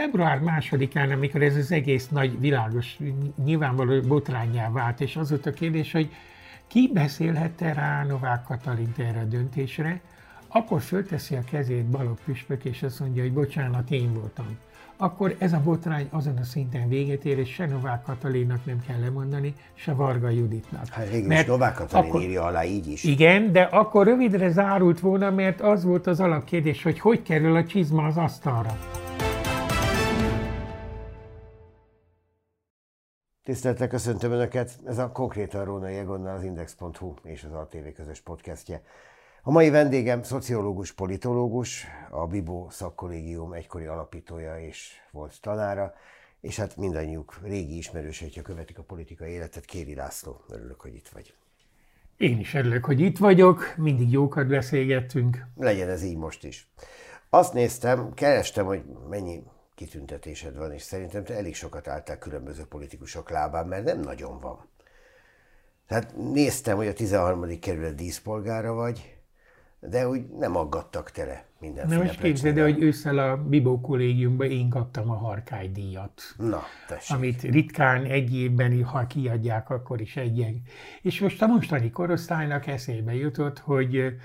Február másodikán, amikor ez az egész nagy világos, nyilvánvaló botrányá vált, és az volt a kérdés, hogy ki beszélhette rá Novák Katalint erre a döntésre, akkor fölteszi a kezét Balogh Püspök, és azt mondja, hogy bocsánat, én voltam. Akkor ez a botrány azon a szinten véget ér, és se Novák Katalinnak nem kell lemondani, se Varga Juditnak. Hát végül is Novák Katalin akkor, írja alá így is. Igen, de akkor rövidre zárult volna, mert az volt az alapkérdés, hogy hogy kerül a csizma az asztalra. Tiszteltek, köszöntöm Önöket! Ez a konkrétan Róna Egonnal az Index.hu és az ATV közös podcastje. A mai vendégem szociológus, politológus, a Bibó szakkollégium egykori alapítója és volt tanára, és hát mindannyiuk régi ismerős, hogyha követik a politikai életet, Kéri László. Örülök, hogy itt vagy. Én is örülök, hogy itt vagyok, mindig jókat beszélgettünk. Legyen ez így most is. Azt néztem, kerestem, hogy mennyi kitüntetésed van, és szerintem te elég sokat álltál különböző politikusok lábán, mert nem nagyon van. Tehát néztem, hogy a 13. kerület díszpolgára vagy, de úgy nem aggattak tele minden. Na most képzeld, hogy ősszel a Bibó kollégiumban én kaptam a Harkály díjat. Na, tessék. Amit ritkán egy évben, ha kiadják, akkor is egy. És most a mostani korosztálynak eszébe jutott, hogy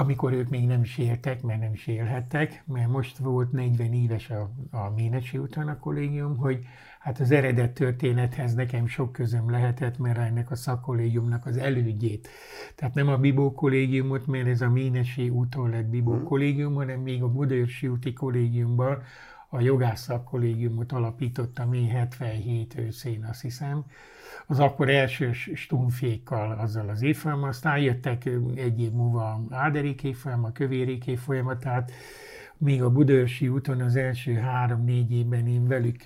amikor ők még nem is éltek, mert nem is élhettek, mert most volt 40 éves a, a Ménesi úton a kollégium, hogy hát az eredet történethez nekem sok közöm lehetett, mert ennek a szakkollégiumnak az elődjét. Tehát nem a Bibó kollégiumot, mert ez a Ménesi úton lett Bibó hmm. kollégium, hanem még a Budaörsi úti kollégiumban a jogász szakkollégiumot alapítottam én 77 őszén, azt hiszem. Az akkor első stumfékkal azzal az évfolyammal, aztán jöttek egy év múlva Áderik évfolyam, a Kövérik évfolyam, tehát még a Budörsi úton az első három-négy évben én velük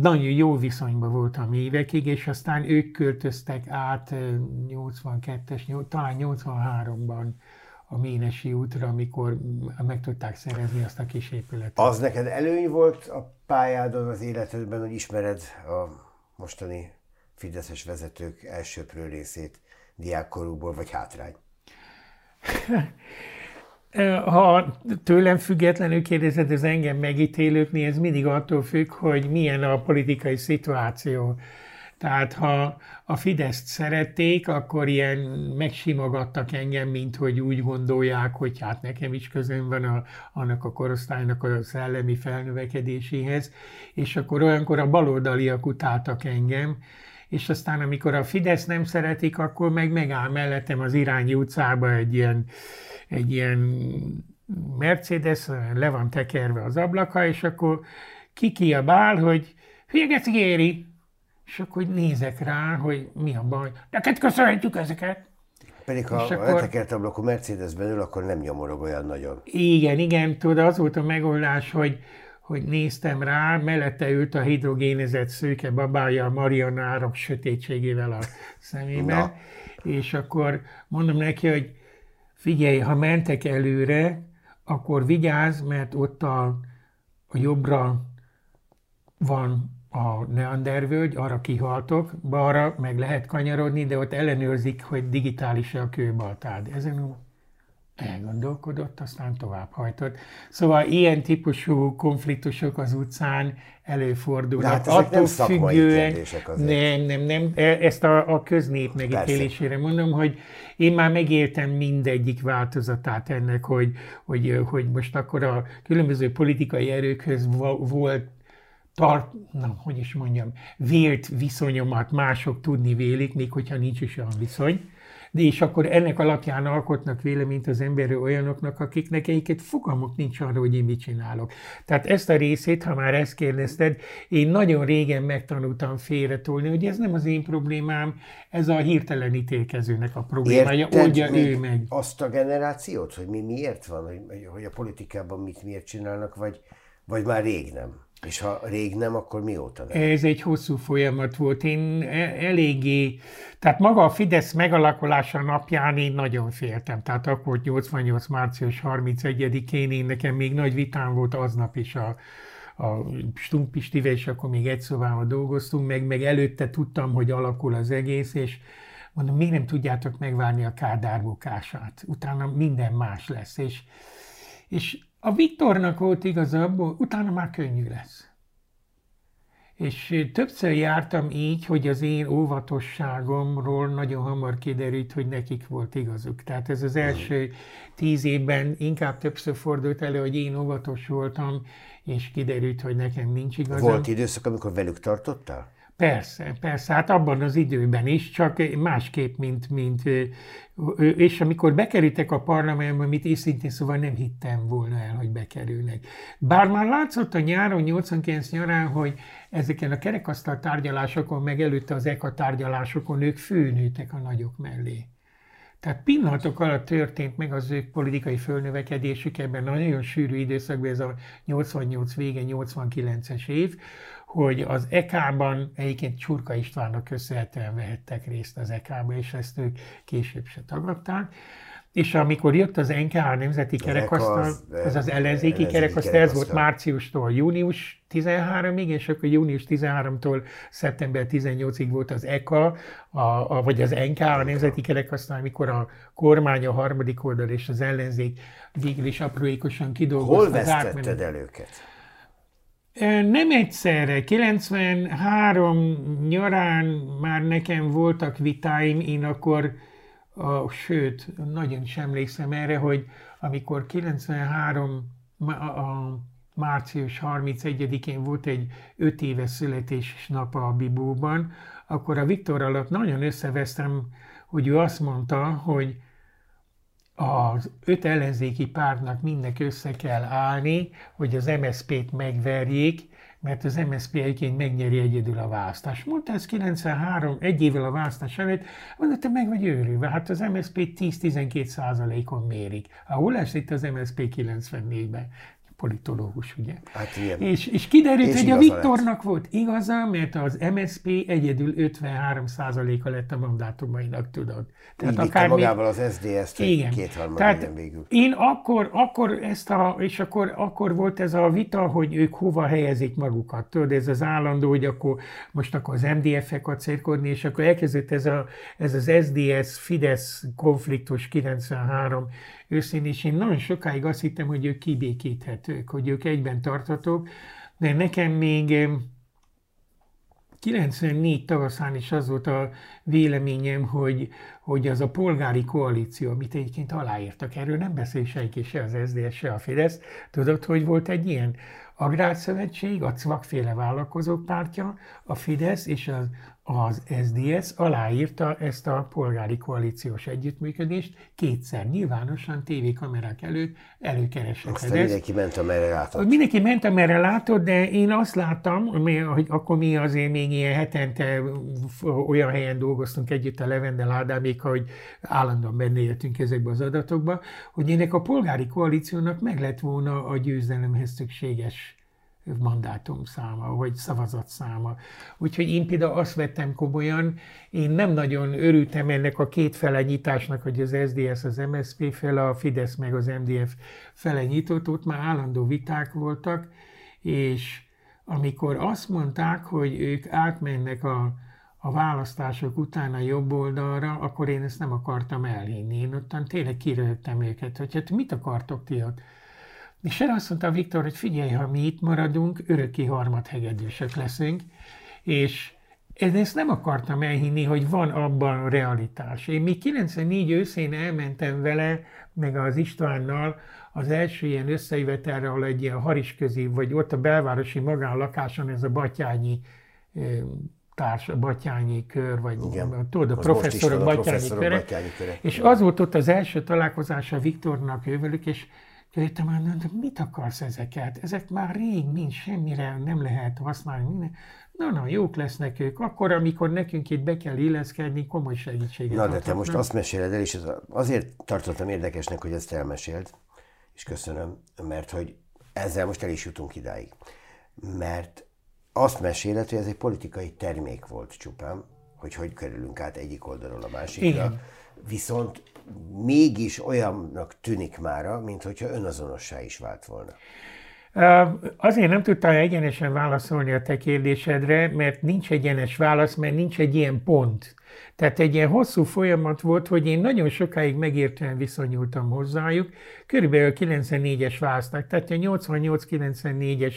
nagyon jó viszonyban voltam évekig, és aztán ők költöztek át 82-es, talán 83-ban a Ménesi útra, amikor meg tudták szerezni azt a kis épületet. Az neked előny volt a pályádon, az életedben, hogy ismered a mostani fideszes vezetők elsőprő részét diákkorúból, vagy hátrány? Ha tőlem függetlenül kérdezed, ez engem megítélőknél, ez mindig attól függ, hogy milyen a politikai szituáció. Tehát ha a Fideszt szerették, akkor ilyen megsimogattak engem, mint hogy úgy gondolják, hogy hát nekem is közön van a, annak a korosztálynak a szellemi felnövekedéséhez, és akkor olyankor a baloldaliak utáltak engem, és aztán amikor a Fidesz nem szeretik, akkor meg megáll mellettem az Irányi utcába egy ilyen, egy ilyen Mercedes, le van tekerve az ablaka, és akkor kikiabál, hogy hülye Géri, és akkor nézek rá, hogy mi a baj. Neked köszönhetjük ezeket. Pedig ha letekert ablakú Mercedesben ül, akkor nem nyomorog olyan nagyon. Igen, igen, tudod, az volt a megoldás, hogy, hogy néztem rá, mellette ült a hidrogénezett szőke babája a Marianárok sötétségével a szemében, Na. és akkor mondom neki, hogy figyelj, ha mentek előre, akkor vigyázz, mert ott a, a jobbra van a Neandervölgy, arra kihaltok, balra meg lehet kanyarodni, de ott ellenőrzik, hogy digitális a kőbaltád. Ezen elgondolkodott, aztán tovább hajtott. Szóval ilyen típusú konfliktusok az utcán előfordulnak. hát Attól nem függően, nem, nem, nem, e, ezt a, a köznép megítélésére mondom, hogy én már megéltem mindegyik változatát ennek, hogy, hogy, hogy most akkor a különböző politikai erőkhöz volt tart, na, hogy is mondjam, vélt viszonyomat mások tudni vélik, még hogyha nincs is olyan viszony. de és akkor ennek alapján alkotnak véleményt az emberről olyanoknak, akiknek egyiket fogalmuk nincs arra, hogy én mit csinálok. Tehát ezt a részét, ha már ezt kérdezted, én nagyon régen megtanultam félretolni, hogy ez nem az én problémám, ez a hirtelen ítélkezőnek a problémája, Érted oldja ő meg. azt a generációt, hogy mi miért van, hogy, hogy a politikában mit miért csinálnak, vagy, vagy már rég nem? És ha rég nem, akkor mióta nem? Ez egy hosszú folyamat volt. Én e- eléggé, tehát maga a Fidesz megalakulása napján én nagyon féltem. Tehát akkor 88. március 31-én én nekem még nagy vitám volt aznap is a, a Stumpistivel, és akkor még egy szobában dolgoztunk, meg, meg előtte tudtam, hogy alakul az egész, és mondom, miért nem tudjátok megvárni a Kádár bukását? Utána minden más lesz. És, és a Viktornak volt igazából, utána már könnyű lesz. És többször jártam így, hogy az én óvatosságomról nagyon hamar kiderült, hogy nekik volt igazuk. Tehát ez az első tíz évben inkább többször fordult elő, hogy én óvatos voltam, és kiderült, hogy nekem nincs igazam. Volt időszak, amikor velük tartottál? Persze, persze, hát abban az időben is, csak másképp, mint, mint és amikor bekerültek a parlamentbe, amit őszintén szóval nem hittem volna el, hogy bekerülnek. Bár már látszott a nyáron, 89 nyarán, hogy ezeken a kerekasztal tárgyalásokon, meg előtte az EKA tárgyalásokon ők főnőtek a nagyok mellé. Tehát pillanatok alatt történt meg az ők politikai fölnövekedésük ebben a nagyon sűrű időszakban, ez a 88 vége, 89-es év, hogy az EK-ban egyébként Csurka Istvánnak köszönhetően vehettek részt az EK-ba, és ezt ők később se tagadták. És amikor jött az NKH Nemzeti Kerekasztal, az, az az ellenzéki kerekasztal, ez volt márciustól június 13-ig, és akkor június 13-tól szeptember 18-ig volt az EKA, a, a, vagy az NK, a Nemzeti Kerekasztal, amikor a kormány, a harmadik oldal és az ellenzék végül is apróékosan kidolgozta Hol vesztetted el őket? Nem egyszerre. 93 nyarán már nekem voltak vitáim, én akkor, a, sőt, nagyon is emlékszem erre, hogy amikor 93 a, a március 31-én volt egy 5 éves születés nap a Bibóban, akkor a Viktor alatt nagyon összevesztem, hogy ő azt mondta, hogy az öt ellenzéki pártnak mindnek össze kell állni, hogy az MSZP-t megverjék, mert az MSZP egyébként megnyeri egyedül a választást. Mondta ez 93, egy évvel a választás előtt, mondta, te meg vagy őrülve, hát az MSZP 10-12 százalékon mérik. Hol lesz itt az MSZP 94-ben? Politológus, ugye. Hát ilyen. És, és kiderült, És hogy a Viktornak lett. volt igaza, mert az MSP egyedül 53%-a lett a mandátumainak, tudod. Tehát Így akár magával az SZDSZ-t, hogy kétharmad Tehát végül. Én akkor, akkor ezt a, és akkor, akkor volt ez a vita, hogy ők hova helyezik magukat. Tudod, ez az állandó, hogy akkor most akkor az MDF-ek acérkodni, és akkor elkezdett ez, a, ez az SDS-Fidesz konfliktus 93 őszén, és én nagyon sokáig azt hittem, hogy ők kibékíthetők, hogy ők egyben tartatók, de nekem még 94 tavaszán is az volt a véleményem, hogy, hogy az a polgári koalíció, amit egyébként aláírtak, erről nem beszél senki, se az SZDSZ, se a Fidesz. Tudod, hogy volt egy ilyen Agrárszövetség, a CVAK-féle vállalkozók pártja, a Fidesz és az az SDS aláírta ezt a polgári koalíciós együttműködést kétszer, nyilvánosan tévékamerák előtt előkeresett. Aztán mindenki ment, amerre látott. Mindenki ment, amerre látott, de én azt láttam, hogy akkor mi azért még ilyen hetente olyan helyen dolgoztunk együtt a Levendel Ádámék, hogy állandóan benne éltünk ezekbe az adatokba, hogy ennek a polgári koalíciónak meg lett volna a győzelemhez szükséges mandátum száma, vagy szavazat száma. Úgyhogy én például azt vettem komolyan, én nem nagyon örültem ennek a két fele nyitásnak, hogy az SDS az MSZP fele, a Fidesz meg az MDF fele nyitott, ott már állandó viták voltak, és amikor azt mondták, hogy ők átmennek a, a választások után a jobb oldalra, akkor én ezt nem akartam elhinni. Én ottan tényleg kirögtem őket, hogy hát mit akartok ti ott? És erre azt mondta Viktor, hogy figyelj, ha mi itt maradunk, örökké harmadhegedűsök leszünk, és én ezt nem akartam elhinni, hogy van abban realitás. Én még 94 őszén elmentem vele, meg az Istvánnal az első ilyen összejövetelre, ahol egy ilyen harisközi, vagy ott a belvárosi magánlakáson ez a Batyányi társ, a Batyányi kör, vagy Igen. tudod, a professzorok Batyányi professzorok köre. És az volt ott az első találkozása Viktornak ővelük, és jöttem, mondom, mit akarsz ezeket? Ezek már rég nincs, semmire nem lehet használni. Minden. Na, na, jók lesznek ők. Akkor, amikor nekünk itt be kell illeszkedni, komoly segítséget Na, de te most azt meséled el, és azért tartottam érdekesnek, hogy ezt elmesélt, és köszönöm, mert hogy ezzel most el is jutunk idáig. Mert azt meséled, hogy ez egy politikai termék volt csupán, hogy hogy kerülünk át egyik oldalról a másikra. Igen. Viszont mégis olyannak tűnik mára, mint hogyha önazonossá is vált volna. Azért nem tudtam egyenesen válaszolni a te kérdésedre, mert nincs egyenes válasz, mert nincs egy ilyen pont. Tehát egy ilyen hosszú folyamat volt, hogy én nagyon sokáig megértően viszonyultam hozzájuk, körülbelül 94-es választás, tehát a 88-94-es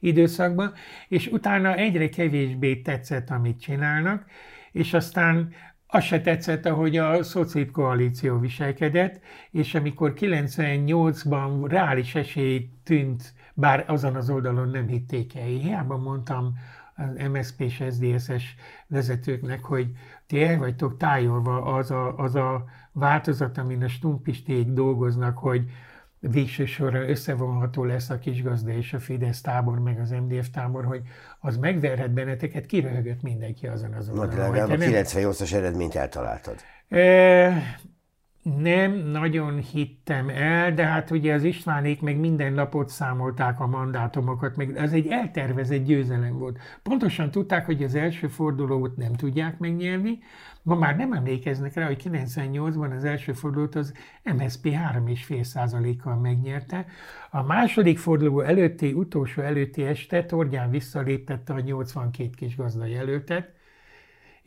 időszakban, és utána egyre kevésbé tetszett, amit csinálnak, és aztán az se tetszett, ahogy a szociális koalíció viselkedett, és amikor 98-ban reális esély tűnt, bár azon az oldalon nem hitték el. Hiába mondtam az MSZP és SZDSZ-es vezetőknek, hogy ti el vagytok tájolva az a, az a változat, amin a stumpisték dolgoznak, hogy végső sorra összevonható lesz a kisgazda és a Fidesz tábor, meg az MDF tábor, hogy az megverhet benneteket, kiröhögött mindenki azon az Na, legalább a nem- 98-as eredményt eltaláltad. E, nem nagyon hittem el, de hát ugye az Istvánék meg minden napot számolták a mandátumokat, meg ez egy eltervezett győzelem volt. Pontosan tudták, hogy az első fordulót nem tudják megnyerni, ma már nem emlékeznek rá, hogy 98-ban az első fordulót az MSZP 3,5%-kal megnyerte. A második forduló előtti, utolsó előtti este Tordján visszaléptette a 82 kis gazda jelöltet,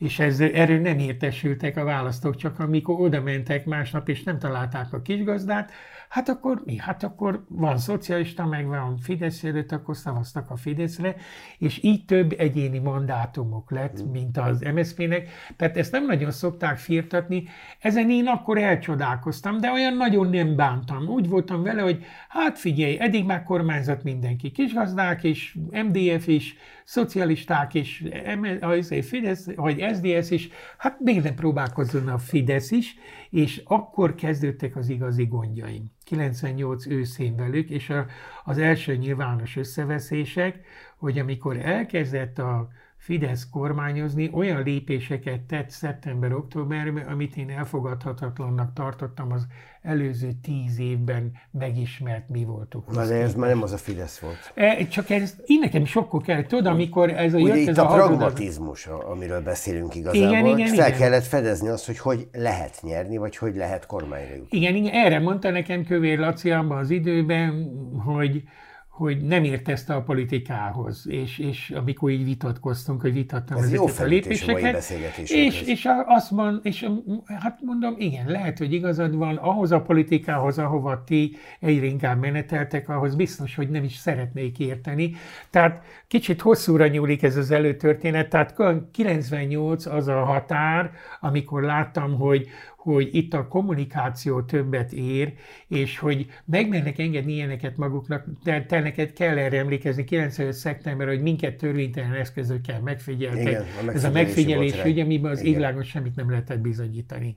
és ez, erről nem értesültek a választók, csak amikor oda mentek másnap, és nem találták a kisgazdát, hát akkor mi? Hát akkor van szocialista, meg van Fidesz jelölt, akkor szavaztak a Fideszre, és így több egyéni mandátumok lett, mint az MSZP-nek. Tehát ezt nem nagyon szokták firtatni. Ezen én akkor elcsodálkoztam, de olyan nagyon nem bántam. Úgy voltam vele, hogy hát figyelj, eddig már kormányzat mindenki. Kisgazdák is, MDF is, szocialisták is, Fidesz, vagy SZDSZ is, hát még nem próbálkozzon a Fidesz is, és akkor kezdődtek az igazi gondjaim. 98 őszén velük, és a, az első nyilvános összeveszések, hogy amikor elkezdett a Fidesz kormányozni, olyan lépéseket tett szeptember-októberben, amit én elfogadhatatlannak tartottam az előző tíz évben megismert mi voltuk. Na, de ez már nem az a Fidesz volt. E, Csak ez, én nekem sokkor kellett, tudod, amikor ez a Ugye jött itt ez a a pragmatizmus, a- amiről beszélünk igazából, Igen, igen, fel igen. kellett fedezni azt, hogy hogy lehet nyerni, vagy hogy lehet kormányra jutni. Igen, igen, erre mondta nekem Kövér Laci abban az időben, hogy, hogy nem értezte a politikához, és, és amikor így vitatkoztunk, hogy vitattam Ez jó ezeket felütés a lépéseket, és, és azt mond, és hát mondom, igen, lehet, hogy igazad van, ahhoz a politikához, ahova ti egyre inkább meneteltek, ahhoz biztos, hogy nem is szeretnék érteni. Tehát kicsit hosszúra nyúlik ez az előtörténet, tehát 98 az a határ, amikor láttam, hogy, hogy itt a kommunikáció többet ér, és hogy megmernek engedni ilyeneket maguknak, de te neked kell erre emlékezni, 95. szeptember, hogy minket törvénytelen eszközökkel megfigyeltek. Igen, a Ez a megfigyelés ügy, amiben az Igen. semmit nem lehetett bizonyítani.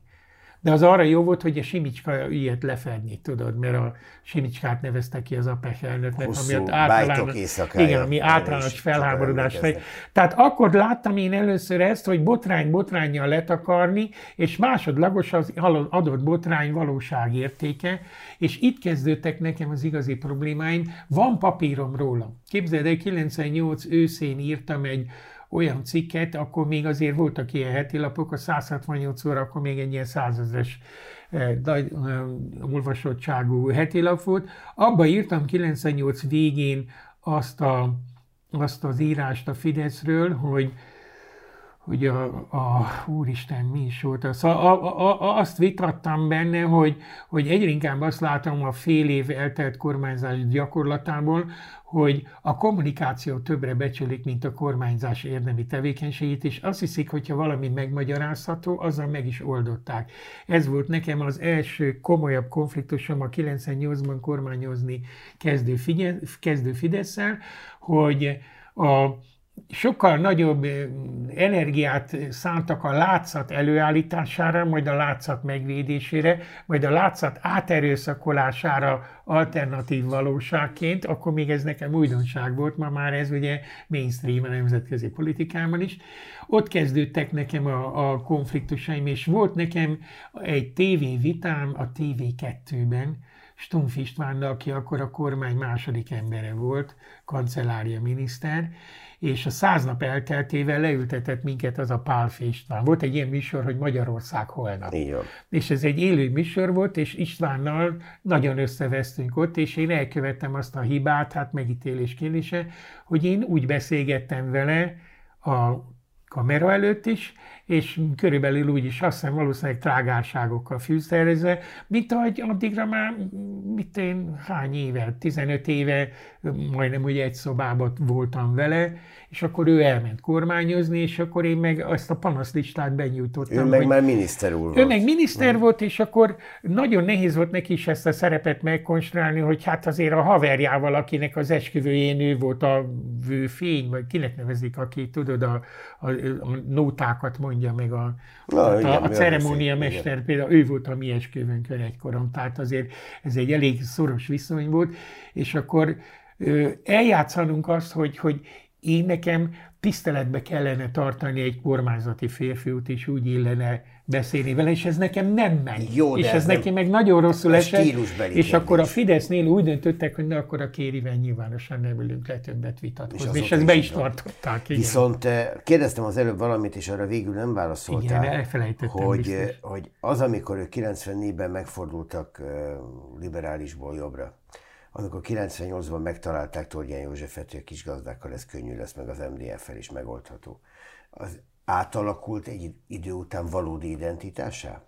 De az arra jó volt, hogy a Simicska ilyet lefedni, tudod, mert a Simicskát nevezte ki az APEC elnöknek, Hosszú ami éjszakája. igen, ami általános felháborodás. fej. Tehát akkor láttam én először ezt, hogy botrány botrányjal letakarni, és másodlagos az adott botrány valóságértéke, és itt kezdődtek nekem az igazi problémáim. Van papírom róla. Képzeld el, 98 őszén írtam egy olyan cikket, akkor még azért voltak ilyen heti lapok, a 168 óra, akkor még egy ilyen százezres eh, nagy, eh, olvasottságú heti lap volt. Abba írtam 98 végén azt, a, azt az írást a Fideszről, hogy hogy a, a úristen mi is volt, az, a, a, a, azt vitattam benne, hogy, hogy egyre inkább azt látom a fél év eltelt kormányzás gyakorlatából, hogy a kommunikáció többre becsülik, mint a kormányzás érdemi tevékenységét, és azt hiszik, hogyha valami megmagyarázható, azzal meg is oldották. Ez volt nekem az első komolyabb konfliktusom a 98-ban kormányozni kezdő, Fidesz, kezdő Fidesz-szel, hogy a sokkal nagyobb energiát szántak a látszat előállítására, majd a látszat megvédésére, majd a látszat áterőszakolására alternatív valóságként, akkor még ez nekem újdonság volt, ma már ez ugye mainstream a nemzetközi politikában is. Ott kezdődtek nekem a, a konfliktusaim, és volt nekem egy tévévitám a TV2-ben, Stumpf Istvánnal, aki akkor a kormány második embere volt, kancellária miniszter, és a száz nap elteltével leültetett minket az a Pál István. Volt egy ilyen műsor, hogy Magyarország holnap. Igen. És ez egy élő műsor volt, és Istvánnal nagyon összevesztünk ott, és én elkövettem azt a hibát, hát megítélés kérdése, hogy én úgy beszélgettem vele a kamera előtt is, és körülbelül úgy is hiszem valószínűleg trágárságokkal fűszerezve, mint ahogy addigra már, mit én, hány éve, 15 éve, majdnem ugye egy szobában voltam vele, és akkor ő elment kormányozni, és akkor én meg azt a panaszlistát benyújtottam. Ő meg hogy már miniszter úr volt. Ő meg miniszter Nem. volt, és akkor nagyon nehéz volt neki is ezt a szerepet megkonstruálni, hogy hát azért a haverjával, akinek az esküvőjén ő volt a fény, vagy kinek nevezik, aki tudod, a, a, a nótákat mondja meg a, Na, a, igen, a ceremónia mester, igen. például ő volt a mi esküvőnkön egykorom, tehát azért ez egy elég szoros viszony volt, és akkor eljátszanunk azt, hogy, hogy én nekem tiszteletbe kellene tartani egy kormányzati férfiút, és úgy illene beszélni vele, és ez nekem nem megy. Jó, és ez, ez neki meg nagyon rosszul esett. És akkor a Fidesznél úgy döntöttek, hogy ne, akkor a Kérivel nyilvánosan nem ülünk le többet vitatkozni. És, és ezt be is tartották. Igen. Viszont eh, kérdeztem az előbb valamit, és arra végül nem válaszoltál. Igen, elfelejtettem hogy, biztos. Eh, hogy az, amikor ők 94-ben megfordultak eh, liberálisból jobbra, amikor 98-ban megtalálták Tordján Józsefet, hogy a kis gazdákkal ez könnyű lesz, meg az MDF-fel is megoldható. Az átalakult egy idő után valódi identitásá?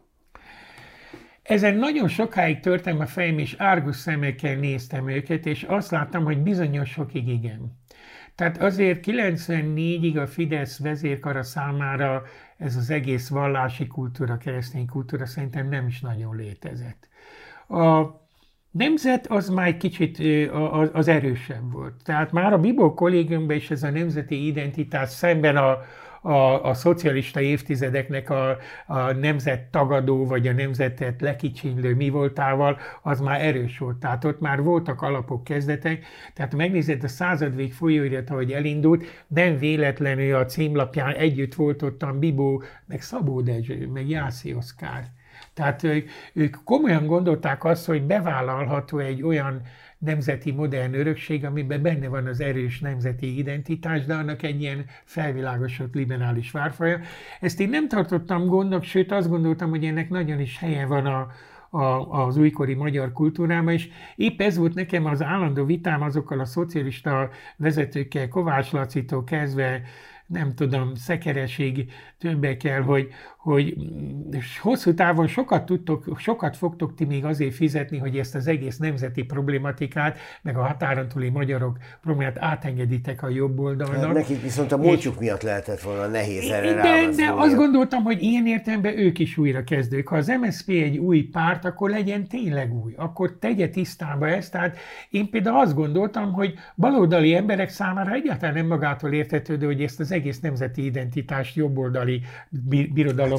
Ezen nagyon sokáig törtem a fejem, és árgus szemekkel néztem őket, és azt láttam, hogy bizonyos sokig igen. Tehát azért 94-ig a Fidesz vezérkara számára ez az egész vallási kultúra, keresztény kultúra szerintem nem is nagyon létezett. A nemzet az már egy kicsit az erősebb volt. Tehát már a Bibó kollégiumban is ez a nemzeti identitás szemben a, a, a szocialista évtizedeknek a, a nemzet tagadó, vagy a nemzetet lekicsinlő mi voltával, az már erős volt. Tehát ott már voltak alapok, kezdetek. Tehát megnézed a századvég folyóirat, ahogy elindult, nem véletlenül a címlapján együtt volt ottan Bibó, meg Szabó Dezső, meg Jászi Oszkár. Tehát ők, ők komolyan gondolták azt, hogy bevállalható egy olyan nemzeti modern örökség, amiben benne van az erős nemzeti identitás, de annak egy ilyen felvilágosott liberális várfaja. Ezt én nem tartottam gondnak, sőt azt gondoltam, hogy ennek nagyon is helye van a, a, az újkori magyar kultúrában, és épp ez volt nekem az állandó vitám azokkal a szocialista vezetőkkel, Kovács Lacitól kezdve, nem tudom, szekereség többekkel, hogy, hogy hosszú távon sokat tudtok, sokat fogtok ti még azért fizetni, hogy ezt az egész nemzeti problématikát, meg a határon túli magyarok problémát átengeditek a jobb oldalnak. Hát nekik viszont a múltjuk miatt lehetett volna nehéz erre De, de azt gondoltam, hogy ilyen értelemben ők is újra kezdők. Ha az MSZP egy új párt, akkor legyen tényleg új. Akkor tegye tisztába ezt. Tehát én például azt gondoltam, hogy baloldali emberek számára egyáltalán nem magától értetődő, hogy ezt az egész nemzeti identitást jobboldali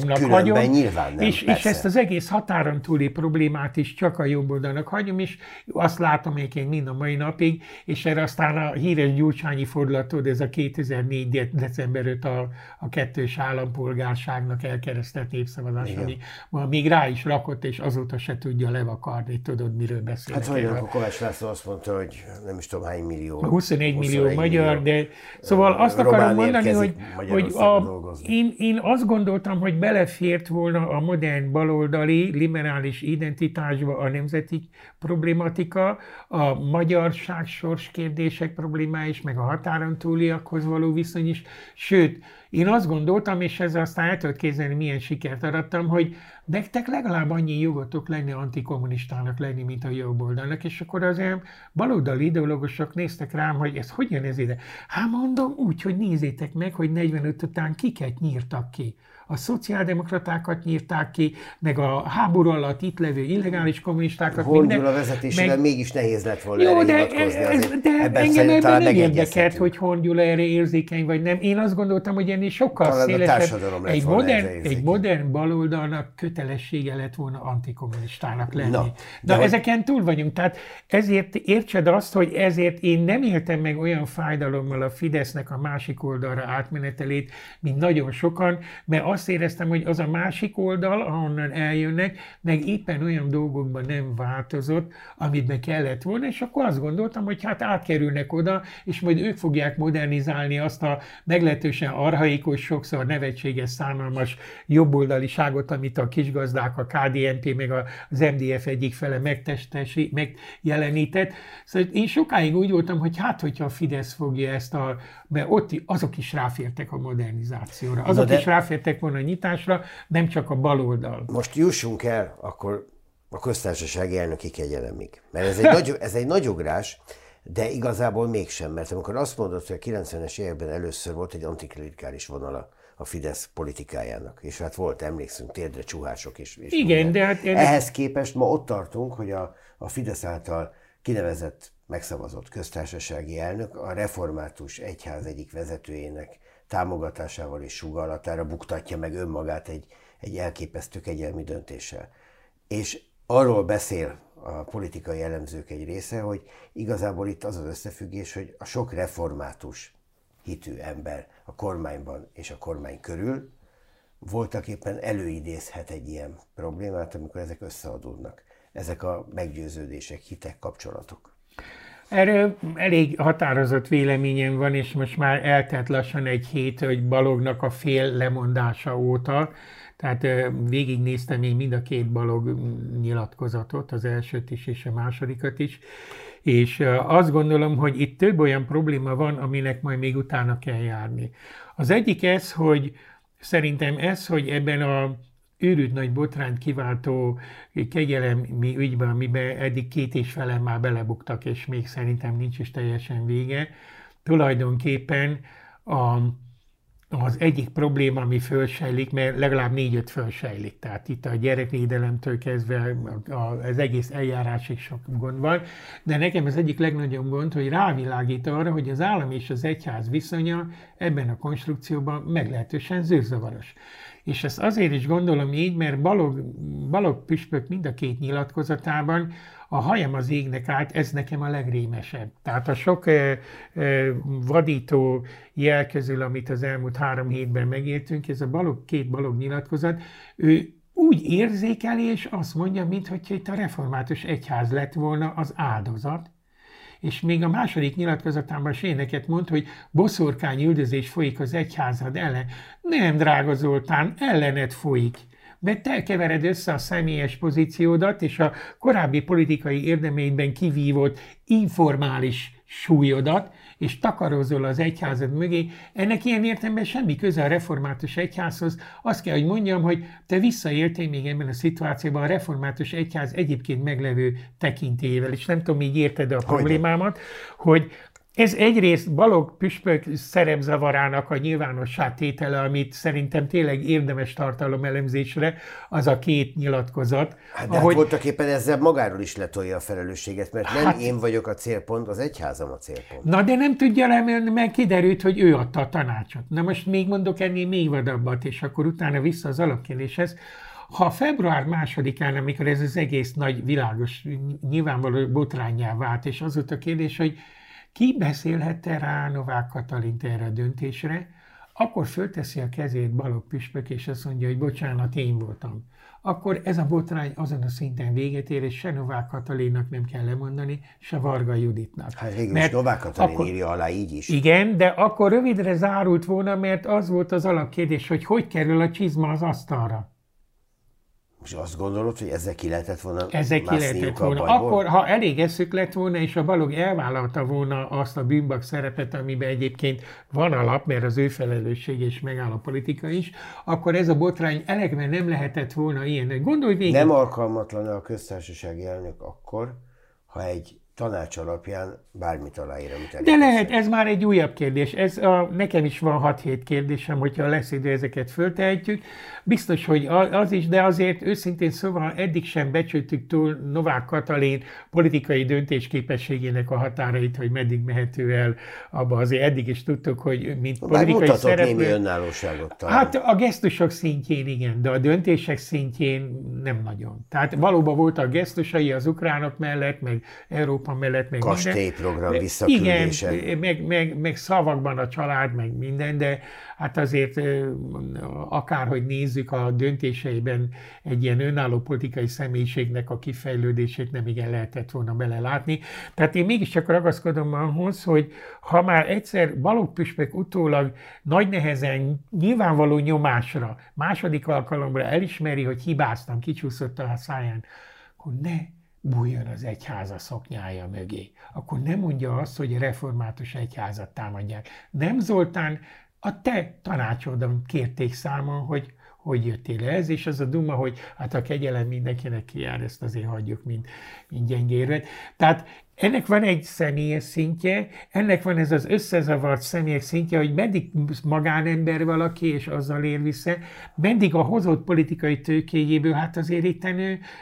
hát hagyom. Nyilván nem, és, és ezt az egész határon túli problémát is csak a jobboldalnak hagyom, és azt látom én mind a mai napig, és erre aztán a híres gyurcsányi fordulatod, ez a 2004. december 5 a, a kettős állampolgárságnak elkeresztett népszavazás, ami ma még rá is rakott, és azóta se tudja levakarni, tudod, miről beszélek. Hát hogy a Kovács László azt mondta, hogy nem is tudom hány millió. 21 millió 21 magyar, millió, de szóval azt akarom mondani, hogy, hogy a, én, én azt gondoltam, hogy belefért volna a modern baloldali liberális identitásba a nemzeti problematika, a magyarság kérdések problémája is, meg a határon túliakhoz való viszony is. Sőt, én azt gondoltam, és ezzel aztán el tudod képzelni, milyen sikert arattam, hogy nektek legalább annyi jogotok lenni antikommunistának lenni, mint a jobboldalnak, és akkor az olyan baloldali ideológusok néztek rám, hogy ez hogyan ez ide? Hát mondom úgy, hogy nézzétek meg, hogy 45 után kiket nyírtak ki a szociáldemokratákat nyírták ki, meg a háború alatt itt levő illegális kommunistákat. Hongyula vezetésével meg... mégis nehéz lett volna Jó, de, ez, de ebben engem ebben nem érdekelt, hogy Hongyula erre érzékeny vagy nem. Én azt gondoltam, hogy ennél sokkal talán szélesebb. Egy modern, egy modern baloldalnak kötelessége lett volna antikommunistának lenni. Na, de, hogy... ezeken túl vagyunk. Tehát ezért értsed azt, hogy ezért én nem éltem meg olyan fájdalommal a Fidesznek a másik oldalra átmenetelét, mint nagyon sokan, mert azt éreztem, hogy az a másik oldal, ahonnan eljönnek, meg éppen olyan dolgokban nem változott, amit be kellett volna, és akkor azt gondoltam, hogy hát átkerülnek oda, és majd ők fogják modernizálni azt a meglehetősen arhaikus, sokszor nevetséges, szánalmas jobboldaliságot, amit a kisgazdák, a KDNP, meg az MDF egyik fele megtestesi, megjelenített. Szóval én sokáig úgy voltam, hogy hát, hogyha a Fidesz fogja ezt a, mert ott azok is ráfértek a modernizációra, azok de... is ráfértek volna nyitásra, nem csak a baloldal. Most jussunk el akkor a köztársasági elnöki kegyelemig. Mert ez egy, nagy, ez egy nagy ugrás, de igazából mégsem, mert amikor azt mondod, hogy a 90-es években először volt egy antiklerikális vonala a Fidesz politikájának, és hát volt, emlékszünk, térdre csuhások is. És Igen, minden. de hát... Ehhez képest ma ott tartunk, hogy a, a Fidesz által kinevezett, megszavazott köztársasági elnök a református egyház egyik vezetőjének támogatásával és sugallatára buktatja meg önmagát egy, egy elképesztő kegyelmi döntéssel. És arról beszél a politikai elemzők egy része, hogy igazából itt az az összefüggés, hogy a sok református hitű ember a kormányban és a kormány körül voltak éppen előidézhet egy ilyen problémát, amikor ezek összeadódnak. Ezek a meggyőződések, hitek, kapcsolatok. Erről elég határozott véleményem van, és most már eltelt lassan egy hét, hogy Balognak a fél lemondása óta, tehát végignéztem én mind a két balog nyilatkozatot, az elsőt is és a másodikat is, és azt gondolom, hogy itt több olyan probléma van, aminek majd még utána kell járni. Az egyik ez, hogy szerintem ez, hogy ebben a őrült nagy botrányt kiváltó kegyelemi ügyben, amiben eddig két és fele már belebuktak, és még szerintem nincs is teljesen vége, tulajdonképpen a az egyik probléma, ami fölsejlik, mert legalább négy-öt fölsejlik. Tehát itt a gyerekvédelemtől kezdve az egész eljárásig sok gond van. De nekem az egyik legnagyobb gond, hogy rávilágít arra, hogy az állam és az egyház viszonya ebben a konstrukcióban meglehetősen zűrzavaros. És ezt azért is gondolom így, mert Balog, Balog Püspök mind a két nyilatkozatában a hajam az égnek át, ez nekem a legrémesebb. Tehát a sok eh, eh, vadító jel közül, amit az elmúlt három hétben megértünk, ez a balog, két balog nyilatkozat, ő úgy érzékeli, és azt mondja, mintha itt a református egyház lett volna az áldozat, és még a második nyilatkozatában Séneket mond, hogy boszorkány üldözés folyik az egyházad ellen. Nem, drága Zoltán, ellenet folyik mert te kevered össze a személyes pozíciódat és a korábbi politikai érdemeidben kivívott informális súlyodat, és takarozol az egyházad mögé, ennek ilyen értelemben semmi köze a református egyházhoz. Azt kell, hogy mondjam, hogy te visszaéltél még ebben a szituációban a református egyház egyébként meglevő tekintélyével, és nem tudom, így érted a problémámat, hogy ez egyrészt Balog püspök szerepzavarának a nyilvánossá tétele, amit szerintem tényleg érdemes tartalom elemzésre, az a két nyilatkozat. Hát de hát ahogy... hát voltak éppen ezzel magáról is letolja a felelősséget, mert nem hát... én vagyok a célpont, az egyházam a célpont. Na de nem tudja lemelni, mert kiderült, hogy ő adta a tanácsot. Na most még mondok ennél még vadabbat, és akkor utána vissza az alapkérdéshez. Ha február másodikán, amikor ez az egész nagy világos, nyilvánvaló botrányá vált, és az volt a kérdés, hogy ki beszélhette rá Novák Katalint erre a döntésre, akkor fölteszi a kezét Balog Püspök, és azt mondja, hogy bocsánat, én voltam. Akkor ez a botrány azon a szinten véget ér, és se Novák Katalinnak nem kell lemondani, se Varga Juditnak. Hát végül mert Novák Katalin akkor, írja alá így is. Igen, de akkor rövidre zárult volna, mert az volt az alapkérdés, hogy hogy kerül a csizma az asztalra. És azt gondolod, hogy ezzel ki lehetett volna Ezzel ki lehetett volna. Akkor, ha elég eszük lett volna, és a balog elvállalta volna azt a bűnbak szerepet, amiben egyébként van alap, mert az ő felelősség és megáll a politika is, akkor ez a botrány elegve nem lehetett volna ilyen. Gondolj végig. Nem alkalmatlan a köztársasági elnök akkor, ha egy tanács alapján bármit aláír, amit De lehet, ez már egy újabb kérdés. Ez a, nekem is van 6-7 kérdésem, hogyha lesz idő, ezeket föltehetjük. Biztos, hogy az is, de azért őszintén szóval eddig sem becsültük túl Novák Katalin politikai döntésképességének a határait, hogy meddig mehető el abba. Azért eddig is tudtuk, hogy mint Bár politikai szereplő... némi önállóságot talán. Hát a gesztusok szintjén igen, de a döntések szintjén nem nagyon. Tehát valóban voltak gesztusai az ukránok mellett, meg Európa mellett, meg Kastélyprogram minden. visszaküldése. Igen, meg, meg, meg szavakban a család, meg minden, de hát azért akárhogy nézzük a döntéseiben egy ilyen önálló politikai személyiségnek a kifejlődését nem igen lehetett volna belelátni. Tehát én mégiscsak ragaszkodom ahhoz, hogy ha már egyszer Balogh Püspök utólag nagy nehezen nyilvánvaló nyomásra, második alkalomra elismeri, hogy hibáztam, kicsúszott a száján, akkor ne bújjon az egyháza szoknyája mögé. Akkor nem mondja azt, hogy a református egyházat támadják. Nem Zoltán, a te tanácsodon kérték számon, hogy hogy jöttél ez, és az a duma, hogy hát a kegyelem mindenkinek kijár, ezt azért hagyjuk, mint, mint gyengérvet. Tehát ennek van egy személyes szintje, ennek van ez az összezavart személyes szintje, hogy meddig magánember valaki, és azzal ér vissza, meddig a hozott politikai tőkéjéből, hát azért itt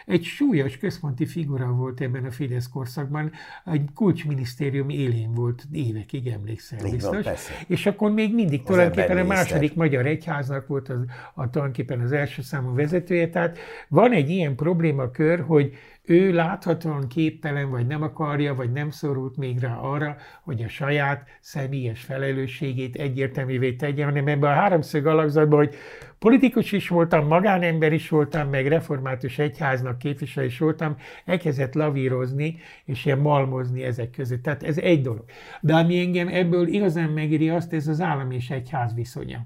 egy súlyos központi figura volt ebben a Fidesz korszakban, egy kulcsminisztérium élén volt évekig, emlékszel Így biztos. van, persze. és akkor még mindig tulajdonképpen a második magyar egyháznak volt az, a, tulajdonképpen az első számú vezetője, tehát van egy ilyen problémakör, hogy ő láthatóan képtelen, vagy nem akarja, vagy nem szorult még rá arra, hogy a saját személyes felelősségét egyértelművé tegye, hanem ebben a háromszög alakzatban, hogy politikus is voltam, magánember is voltam, meg református egyháznak képviselő is voltam, elkezdett lavírozni, és ilyen malmozni ezek között. Tehát ez egy dolog. De ami engem ebből igazán megéri azt, ez az állam és egyház viszonya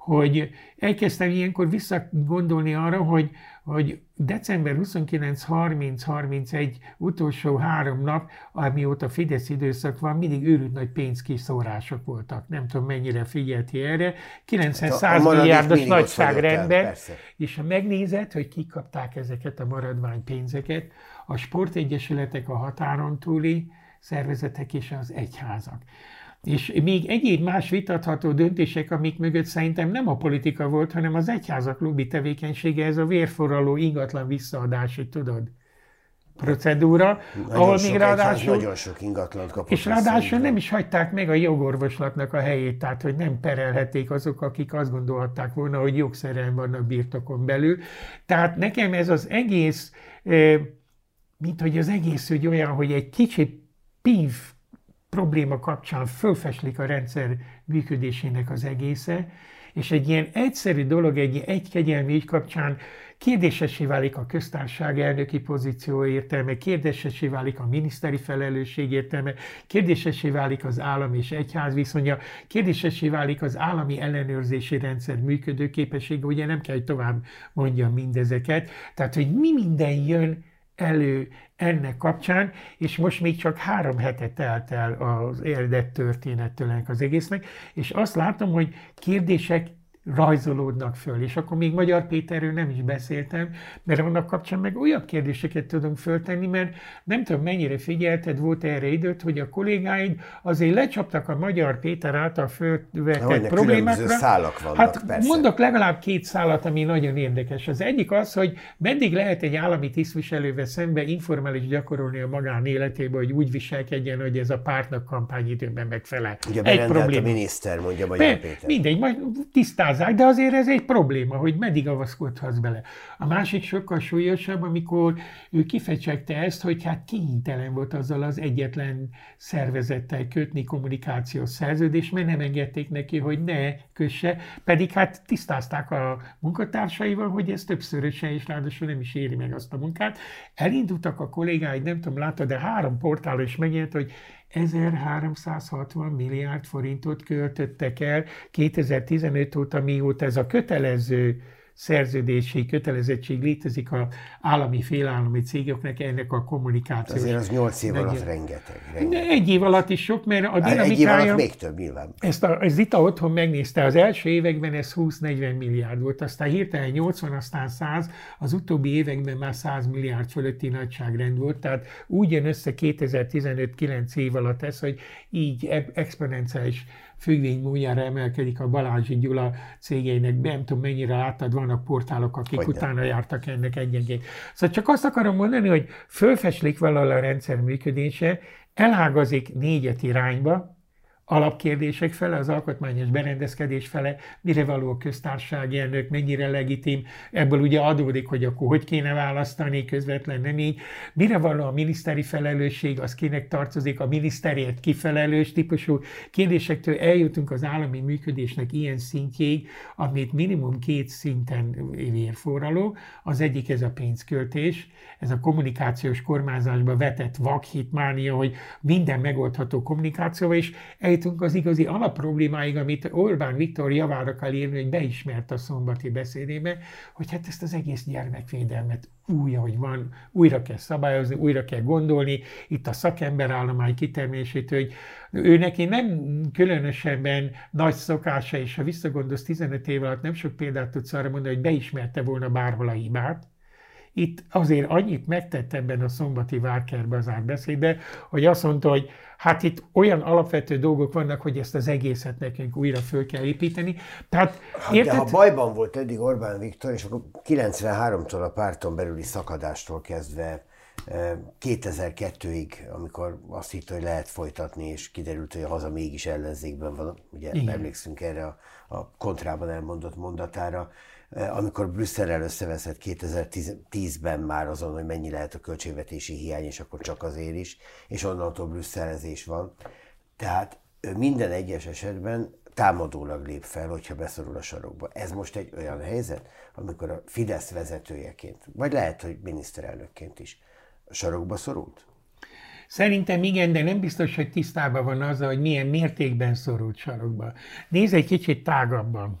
hogy elkezdtem ilyenkor visszagondolni arra, hogy, hogy december 29-30-31 utolsó három nap, amióta Fidesz időszak van, mindig őrült nagy pénzkiszórások voltak. Nem tudom, mennyire figyelti erre. 90 Hát milliárdos nagyságrendben. És ha megnézed, hogy kik kapták ezeket a maradvány pénzeket, a sportegyesületek, a határon túli szervezetek és az egyházak. És még egyéb más vitatható döntések, amik mögött szerintem nem a politika volt, hanem az egyházak lobby tevékenysége, ez a vérforraló ingatlan visszaadási, tudod, procedúra, Nagyon ahol még ráadásul Nagyon sok ingatlant kapott. és ráadásul nem is hagyták meg a jogorvoslatnak a helyét, tehát hogy nem perelhették azok, akik azt gondolhatták volna, hogy jogszerűen vannak birtokon belül. Tehát nekem ez az egész, eh, mint hogy az egész úgy olyan, hogy egy kicsit pív probléma kapcsán fölfeslik a rendszer működésének az egésze, és egy ilyen egyszerű dolog, egy egy kegyelmi ügy kapcsán kérdésesé válik a köztársaság elnöki pozíció értelme, kérdésesé válik a miniszteri felelősség értelme, kérdésesé válik az állam és egyház viszonya, kérdésesé válik az állami ellenőrzési rendszer működőképessége, ugye nem kell, hogy tovább mondjam mindezeket, tehát hogy mi minden jön elő ennek kapcsán, és most még csak három hete telt el az érdett történettől ennek az egésznek, és azt látom, hogy kérdések rajzolódnak föl, és akkor még Magyar Péterről nem is beszéltem, mert annak kapcsán meg újabb kérdéseket tudunk föltenni, mert nem tudom mennyire figyelted, volt erre időt, hogy a kollégáid azért lecsaptak a Magyar Péter által fölvetett problémákra. szálak vannak, hát persze. mondok legalább két szálat, ami nagyon érdekes. Az egyik az, hogy meddig lehet egy állami tisztviselővel szembe informális gyakorolni a magánéletébe, hogy úgy viselkedjen, hogy ez a pártnak kampányidőben megfelel. Ugye egy berendelt a probléma. miniszter, mondja Magyar Péter. mindegy, majd tisztázzák, de azért ez egy probléma, hogy meddig avaszkodhatsz bele. A másik sokkal súlyosabb, amikor ő kifecsegte ezt, hogy hát kénytelen volt azzal az egyetlen szervezettel kötni kommunikációs szerződést, mert nem engedték neki, hogy ne kösse, pedig hát tisztázták a munkatársaival, hogy ez többszörösen, és ráadásul nem is éri meg azt a munkát. Elindultak a kollégái, nem tudom, láttad, de három portálon is megjelent, hogy 1360 milliárd forintot költöttek el 2015 óta, mióta ez a kötelező szerződési kötelezettség létezik a állami félállami cégeknek ennek a kommunikáció. Azért az 8 év alatt rengeteg. rengeteg. Egy év alatt is sok, mert a dinamikája... Egy év alatt még több nyilván. Ezt a, az Zita otthon megnézte, az első években ez 20-40 milliárd volt, aztán hirtelen 80, aztán 100, az utóbbi években már 100 milliárd fölötti nagyságrend volt, tehát úgy jön össze 2015-9 év alatt ez, hogy így exponenciális függvény módjára emelkedik a Balázsi Gyula cégeinek, nem tudom mennyire láttad, vannak portálok, akik Hogyne. utána jártak ennek egyenként. Szóval csak azt akarom mondani, hogy fölfeslik valahol a rendszer működése, elágazik négyet irányba, alapkérdések fele, az alkotmányos berendezkedés fele, mire való a köztársasági elnök, mennyire legitim, ebből ugye adódik, hogy akkor hogy kéne választani, közvetlen nem így, mire való a miniszteri felelősség, az kinek tartozik, a miniszterért kifelelős típusú kérdésektől eljutunk az állami működésnek ilyen szintjéig, amit minimum két szinten vérforraló. Az egyik ez a pénzköltés, ez a kommunikációs kormányzásba vetett vakhitmánia, hogy minden megoldható kommunikációval, és eljutunk az igazi alapproblémáig, amit Orbán Viktor javára kell írni, hogy beismert a szombati beszédébe, hogy hát ezt az egész gyermekvédelmet új, ahogy van, újra kell szabályozni, újra kell gondolni, itt a szakemberállomány kitermését, hogy ő neki nem különösebben nagy szokása, és ha visszagondolsz 15 év alatt nem sok példát tudsz arra mondani, hogy beismerte volna bárhol a hibát, itt azért annyit megtett ebben a szombati Várker bazár beszédbe, hogy azt mondta, hogy hát itt olyan alapvető dolgok vannak, hogy ezt az egészet nekünk újra föl kell építeni. Tehát, hát, érted? De ha bajban volt eddig Orbán Viktor, és akkor 93-tól a párton belüli szakadástól kezdve 2002-ig, eh, amikor azt hitt, hogy lehet folytatni, és kiderült, hogy a haza mégis ellenzékben van, ugye Igen. emlékszünk erre a, a kontrában elmondott mondatára, amikor Brüsszel összeveszett 2010-ben már azon, hogy mennyi lehet a költségvetési hiány, és akkor csak azért is, és onnantól brüsszelezés van. Tehát minden egyes esetben támadólag lép fel, hogyha beszorul a sarokba. Ez most egy olyan helyzet, amikor a Fidesz vezetőjeként, vagy lehet, hogy miniszterelnökként is a sarokba szorult? Szerintem igen, de nem biztos, hogy tisztában van azzal, hogy milyen mértékben szorult sarokba. Nézz egy kicsit tágabban.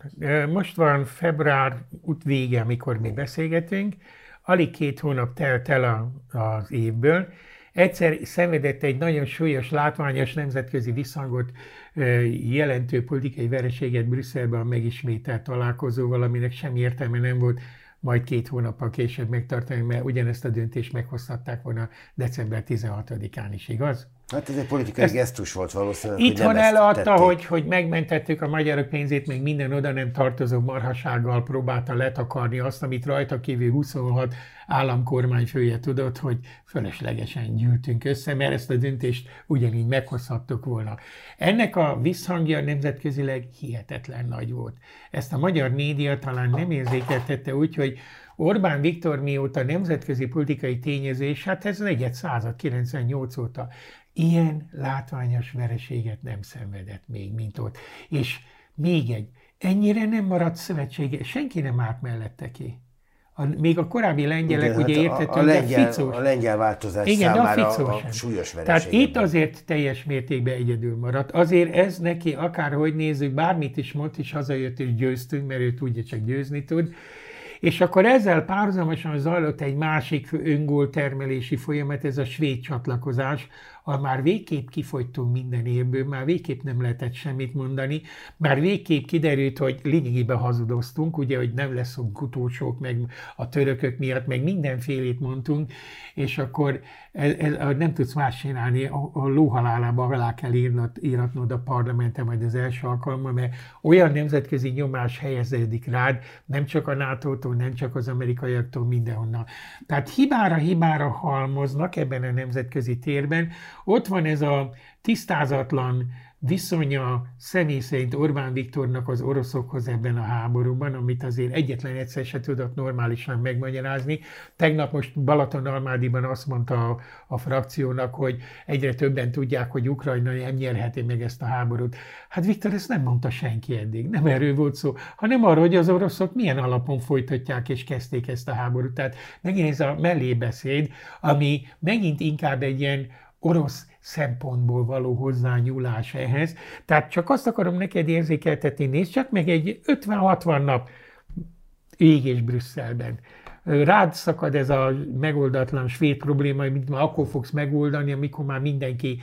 Most van február út vége, amikor mi beszélgetünk, alig két hónap telt el az évből, egyszer szenvedett egy nagyon súlyos, látványos nemzetközi visszhangot jelentő politikai vereséget Brüsszelben a megismételt találkozóval, aminek semmi értelme nem volt, majd két hónappal később megtartani, mert ugyanezt a döntést meghozhatták volna december 16-án is, igaz? Hát ez egy politikai Ezt gesztus volt valószínűleg. Itthon eladta, hogy, hogy megmentettük a magyarok pénzét, még minden oda nem tartozó marhasággal próbálta letakarni azt, amit rajta kívül 26 államkormányfője tudott, hogy fölöslegesen gyűltünk össze, mert ezt a döntést ugyanígy meghozhattuk volna. Ennek a visszhangja nemzetközileg hihetetlen nagy volt. Ezt a magyar média talán nem érzékeltette úgy, hogy Orbán Viktor mióta nemzetközi politikai tényezés, hát ez negyed század, 98 óta ilyen látványos vereséget nem szenvedett még, mint ott. És még egy, ennyire nem maradt szövetsége, senki nem állt mellette ki. A, még a korábbi lengyelek, Igen, ugye hát értető, a, a lengyel, de Ficós. A lengyel változás Igen, számára a, Ficós a súlyos vereség. Tehát itt azért teljes mértékben egyedül maradt. Azért ez neki, akárhogy nézzük, bármit is mond, és hazajött és győztünk, mert ő tudja csak győzni tud. És akkor ezzel párhuzamosan zajlott egy másik öngól termelési folyamat, ez a svéd csatlakozás, ha már végképp kifogytunk minden évből, már végképp nem lehetett semmit mondani, már végképp kiderült, hogy lényegében hazudoztunk, ugye, hogy nem leszünk utolsók, meg a törökök miatt, meg mindenfélét mondtunk, és akkor ez, ez, nem tudsz más csinálni, a, a lóhalálába alá kell írnod, íratnod a parlamenten majd az első alkalommal, mert olyan nemzetközi nyomás helyeződik rád, nem csak a NATO-tól, nem csak az amerikaiaktól, mindenhonnan. Tehát hibára hibára halmoznak ebben a nemzetközi térben, ott van ez a tisztázatlan viszonya személy szerint Orbán Viktornak az oroszokhoz ebben a háborúban, amit azért egyetlen egyszer se tudott normálisan megmagyarázni. Tegnap most Balaton-Almádiban azt mondta a, a frakciónak, hogy egyre többen tudják, hogy Ukrajna nem nyerheti meg ezt a háborút. Hát Viktor ezt nem mondta senki eddig, nem erről volt szó, hanem arról, hogy az oroszok milyen alapon folytatják és kezdték ezt a háborút. Tehát megint ez a mellébeszéd, ami megint inkább egy ilyen orosz szempontból való hozzányúlás ehhez. Tehát csak azt akarom neked érzékeltetni, nézd csak meg egy 50-60 nap ég és Brüsszelben rád szakad ez a megoldatlan svéd probléma, amit már akkor fogsz megoldani, amikor már mindenki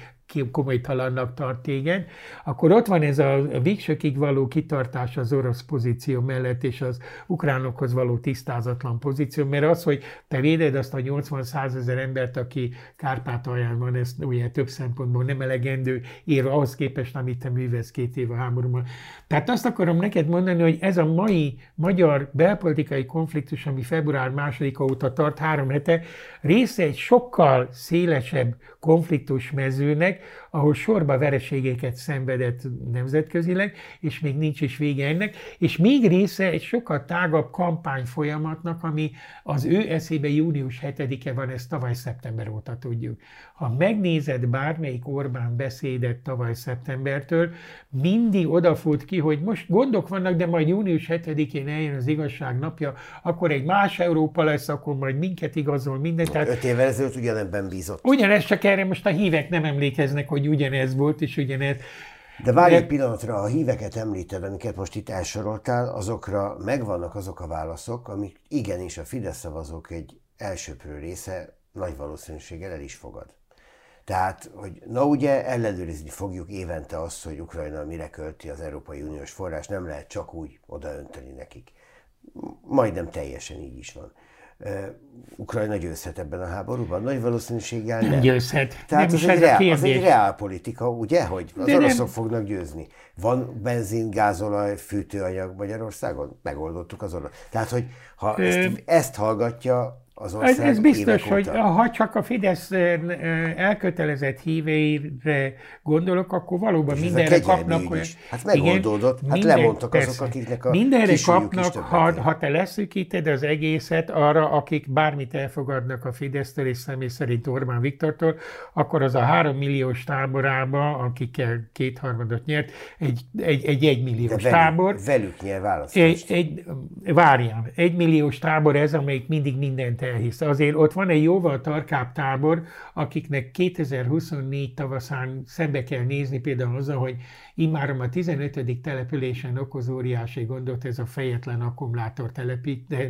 komolytalannak tart téged, akkor ott van ez a végsőkig való kitartás az orosz pozíció mellett, és az ukránokhoz való tisztázatlan pozíció, mert az, hogy te véded azt a 80 ezer embert, aki Kárpátalján van, ez ugye több szempontból nem elegendő, ér ahhoz képest, amit te művesz két év a háborúban. Tehát azt akarom neked mondani, hogy ez a mai magyar belpolitikai konfliktus, ami február másodika óta tart három hete, része egy sokkal szélesebb konfliktus mezőnek, ahol sorba vereségeket szenvedett nemzetközileg, és még nincs is vége ennek, és még része egy sokkal tágabb kampány folyamatnak, ami az ő eszébe június 7-e van, ezt tavaly szeptember óta tudjuk. Ha megnézed bármelyik Orbán beszédet tavaly szeptembertől, mindig odafut ki, hogy most gondok vannak, de majd június 7-én eljön az igazság napja, akkor egy más Európa lesz, akkor majd minket igazol mindent. Tehát, Öt évvel ezelőtt ugyanebben bízott. Ugyanez, csak erre most a hívek nem emlékeznek, hogy ugyanez volt, és ugyanez. De várj egy pillanatra, a híveket említed, amiket most itt elsoroltál, azokra megvannak azok a válaszok, amik igenis a Fidesz szavazók egy elsőprő része nagy valószínűséggel el is fogad. Tehát, hogy na ugye ellenőrizni fogjuk évente azt, hogy Ukrajna mire költi az Európai Uniós forrás, nem lehet csak úgy odaönteni nekik. Majdnem teljesen így is van. Ukrajna győzhet ebben a háborúban? Nagy valószínűséggel nem. győzhet. Tehát nem az, egy reál, az egy reál politika, ugye, hogy az De oroszok nem. fognak győzni. Van benzin, gázolaj, fűtőanyag Magyarországon? Megoldottuk az orosz. Tehát, hogy ha ezt, ezt hallgatja az ország ez, ez biztos, hogy ha csak a Fidesz elkötelezett híveire gondolok, akkor valóban És mindenre kapnak olyan... Hát megoldódott, igen, hát minden, lemondtak persze, azok, akiknek a Mindenre kapnak, ha, ha te leszűkíted az egészet arra, akik bármit elfogadnak a Fidesztől és személy szerint Orbán Viktortól, akkor az a három milliós táborába, akikkel kétharmadot nyert, egy, egy, egy egymilliós velük, tábor. Velük nyer választást. Egy, egy, várjál, egy milliós tábor ez, amelyik mindig mindent elhisz. Azért ott van egy jóval tarkább tábor, akiknek 2024 tavaszán szembe kell nézni például azzal, hogy immárom a 15. településen okoz óriási gondot ez a fejetlen akkumulátor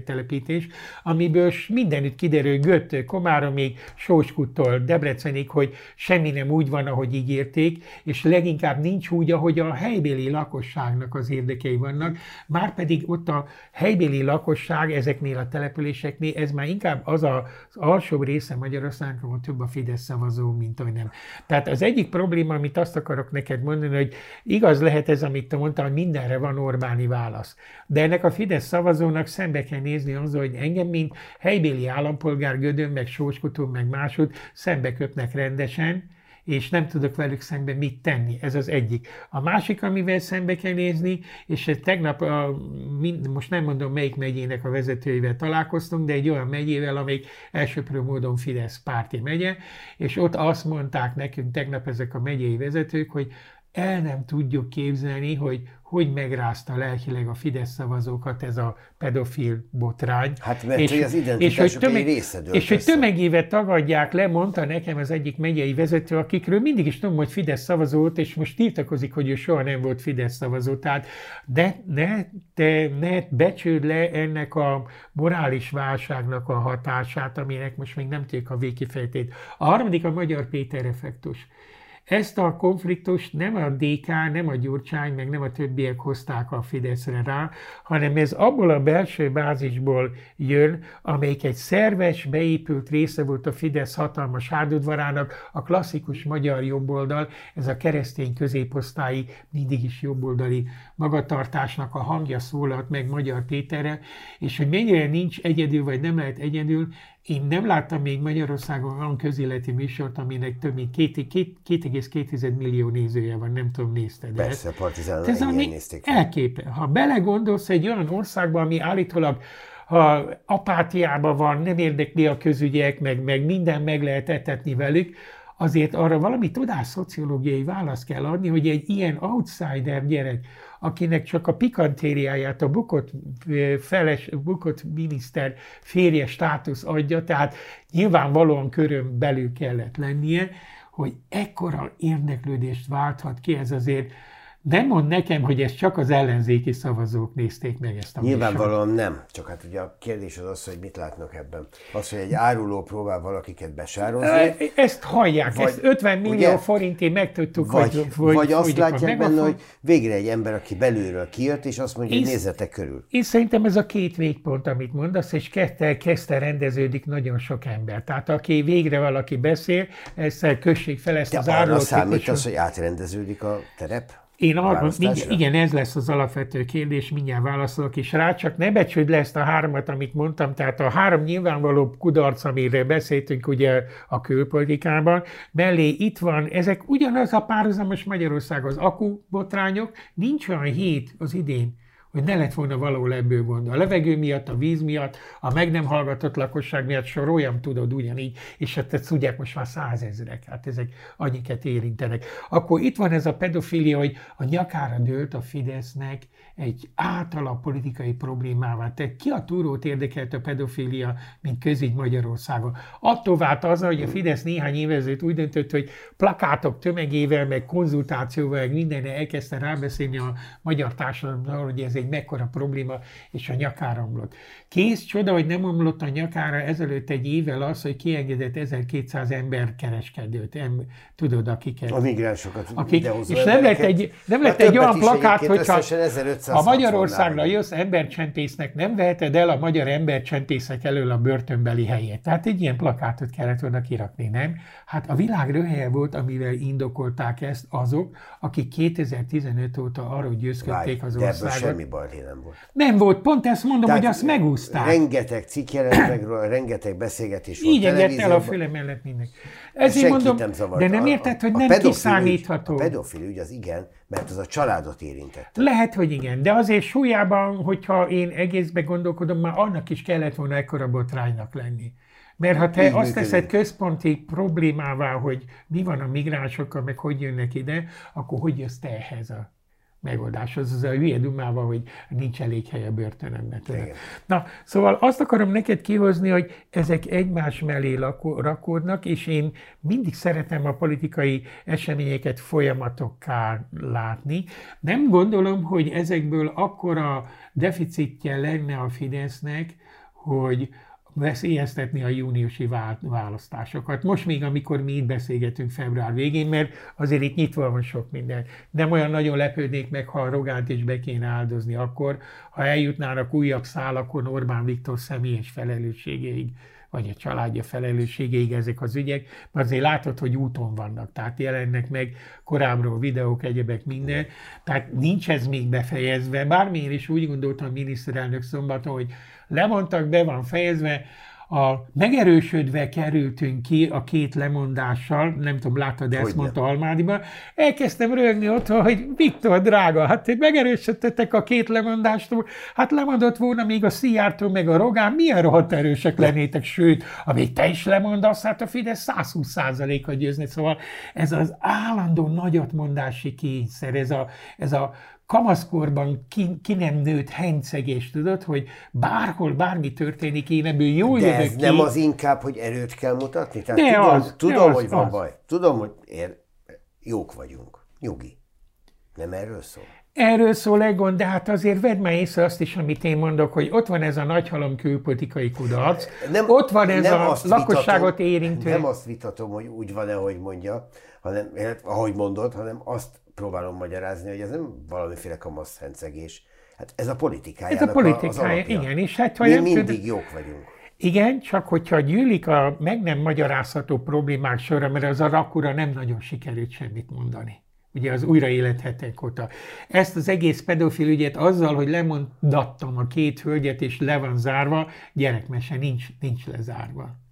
telepítés, amiből mindenütt kiderül Göt, Komáromig, Sóskuttól, Debrecenig, hogy semmi nem úgy van, ahogy ígérték, és leginkább nincs úgy, ahogy a helybéli lakosságnak az érdekei vannak, már pedig ott a helybéli lakosság ezeknél a településeknél, ez már inkább az az alsóbb része Magyarországnak, ahol több a Fidesz szavazó, mint nem. Tehát az egyik probléma, amit azt akarok neked mondani, hogy igaz lehet ez, amit te mondtál, hogy mindenre van Orbáni válasz. De ennek a Fidesz szavazónak szembe kell nézni azzal, hogy engem, mint helybéli állampolgár, Gödön, meg Sóskutó, meg máshogy szembe köpnek rendesen, és nem tudok velük szembe mit tenni. Ez az egyik. A másik, amivel szembe kell nézni, és tegnap, a, mind, most nem mondom melyik megyének a vezetőivel találkoztunk, de egy olyan megyével, amelyik elsőprő módon Fidesz párti megye, és ott azt mondták nekünk tegnap ezek a megyei vezetők, hogy el nem tudjuk képzelni, hogy hogy megrázta lelkileg a Fidesz szavazókat ez a pedofil botrány. Hát mert és, hogy az és hogy tömeg, része És hogy tömegével tagadják le, mondta nekem az egyik megyei vezető, akikről mindig is tudom, hogy Fidesz szavazó volt, és most tiltakozik, hogy ő soha nem volt Fidesz szavazó. Tehát de ne, te ne becsőd le ennek a morális válságnak a hatását, aminek most még nem tudjuk a végkifejtét. A harmadik a Magyar Péter effektus. Ezt a konfliktust nem a DK, nem a Gyurcsány, meg nem a többiek hozták a Fideszre rá, hanem ez abból a belső bázisból jön, amelyik egy szerves, beépült része volt a Fidesz hatalmas hárdudvarának, a klasszikus magyar jobboldal, ez a keresztény középosztályi, mindig is jobboldali magatartásnak a hangja szólalt meg Magyar Péterre, és hogy mennyire nincs egyedül, vagy nem lehet egyedül, én nem láttam még Magyarországon olyan közéleti műsort, aminek több mint 2,2 millió nézője van, nem tudom, nézted de Persze, partizán Ez ami elképe. Ha belegondolsz egy olyan országba, ami állítólag ha apátiában van, nem érdekli a közügyek, meg, meg minden meg lehet etetni velük, azért arra valami tudás szociológiai választ kell adni, hogy egy ilyen outsider gyerek, akinek csak a pikantériáját a bukott, feles, bukott miniszter férje státusz adja, tehát nyilvánvalóan körön belül kellett lennie, hogy ekkora érdeklődést válthat ki, ez azért nem mond nekem, hogy ezt csak az ellenzéki szavazók nézték meg ezt a Nyilvánvalóan nem. Csak hát ugye a kérdés az az, hogy mit látnak ebben. Az, hogy egy áruló próbál valakiket besározni. Ezt hallják, vagy, ezt 50 millió ugye, forintért megtudtuk, vagy, hogy, hogy Vagy azt látják benne, hogy végre egy ember, aki belülről kijött, és azt mondja, hogy nézzetek körül. Én szerintem ez a két végpont, amit mondasz, és kezdte, kezdte rendeződik nagyon sok ember. Tehát aki végre valaki beszél, ezt kössék fel ezt De az arra számít az, hogy átrendeződik a terep? Én arra, igen, ez lesz az alapvető kérdés, mindjárt válaszolok is rá, csak ne becsüld le ezt a háromat, amit mondtam, tehát a három nyilvánvaló kudarc, amiről beszéltünk ugye a külpolitikában, mellé itt van, ezek ugyanaz a párhuzamos Magyarország, az botrányok, nincs olyan hét az idén, hogy ne lett volna való ebből gond. A levegő miatt, a víz miatt, a meg nem hallgatott lakosság miatt soroljam tudod ugyanígy, és hát ezt tudják most már százezrek, hát ezek annyiket érintenek. Akkor itt van ez a pedofilia, hogy a nyakára dőlt a Fidesznek egy általa politikai problémává. Tehát ki a túrót érdekelt a pedofilia, mint közügy Magyarországon. Attól vált az, hogy a Fidesz néhány évezőt úgy döntött, hogy plakátok tömegével, meg konzultációval, meg mindenre elkezdte rábeszélni a magyar társadalomról, hogy ez egy mekkora probléma, és a nyakára omlott. Kész csoda, hogy nem omlott a nyakára ezelőtt egy évvel az, hogy kiengedett 1200 ember kereskedőt, em, tudod, akiket. A migránsokat akik, És nem lett egy, nem lett egy olyan plakát, hogyha ha Magyarországra jössz embercsempésznek, nem veheted el a magyar embercsempészek elől a börtönbeli helyét. Tehát egy ilyen plakátot kellett volna kirakni, nem? Hát a világ röhelye volt, amivel indokolták ezt azok, akik 2015 óta arról győzködték az országot. semmi baj nem volt. Nem volt, pont ezt mondom, Tehát hogy azt megúzták. Rengeteg cikk jelent meg róla, rengeteg beszélgetés volt. Így el a füle mellett mindenki. Ezért mondom, nem de nem érted, hogy a, a nem kiszámítható. Ügy, a pedofil ügy az igen, mert az a családot érintette. Lehet, hogy igen, de azért súlyában, hogyha én egészbe gondolkodom, már annak is kellett volna ekkora botránynak lenni. Mert ha te Így azt teszed központi problémává, hogy mi van a migránsokkal, meg hogy jönnek ide, akkor hogy jössz te ehhez a megoldás. Az az a hülye dumával, hogy nincs elég hely a börtönömben. Na, szóval azt akarom neked kihozni, hogy ezek egymás mellé rakódnak, és én mindig szeretem a politikai eseményeket folyamatokká látni. Nem gondolom, hogy ezekből akkora deficitje lenne a Fidesznek, hogy veszélyeztetni a júniusi választásokat. Most még, amikor mi itt beszélgetünk február végén, mert azért itt nyitva van sok minden. Nem olyan nagyon lepődnék meg, ha a Rogánt is be kéne áldozni akkor, ha eljutnának újabb szálakon Orbán Viktor személyes felelősségéig vagy a családja felelősségéig ezek az ügyek, mert azért látod, hogy úton vannak, tehát jelennek meg korábbról videók, egyebek, minden, tehát nincs ez még befejezve, bármilyen is úgy gondoltam a miniszterelnök szombaton, hogy lemondtak, be van fejezve, a megerősödve kerültünk ki a két lemondással, nem tudom, láttad ezt, mondta Almádiba, elkezdtem rögni ott, hogy Viktor, drága, hát megerősödtetek a két lemondástól, hát lemondott volna még a Szijjártó, meg a Rogán, milyen rohadt erősek lennétek, sőt, amíg te is lemondasz, hát a Fidesz 120% a győzni, szóval ez az állandó nagyotmondási kényszer, ez a, ez a kamaszkorban ki, ki nem nőtt hencegés, tudod, hogy bárhol bármi történik, én ebből jól De ez ki. nem az inkább, hogy erőt kell mutatni? Tehát de tudom, az, tudom de hogy az, van az. baj. Tudom, hogy ér, jók vagyunk. Nyugi. Nem erről szól? Erről szól Egon, de hát azért vedd már észre azt is, amit én mondok, hogy ott van ez a nagyhalom külpolitikai kudarc, nem, ott van ez nem a lakosságot vitatom, érintő... Nem azt vitatom, hogy úgy van-e, ahogy mondja, hanem, ahogy mondod, hanem azt próbálom magyarázni, hogy ez nem valamiféle kamasz hencegés. Hát ez a politikája. Ez a politikája, az igen. És hát, ha Mi mindig tud... jók vagyunk. Igen, csak hogyha gyűlik a meg nem magyarázható problémák sorra, mert az a rakura nem nagyon sikerült semmit mondani. Ugye az újraélethetek óta. Ezt az egész pedofil ügyet azzal, hogy lemondattam a két hölgyet, és le van zárva, gyerekmese nincs, nincs lezárva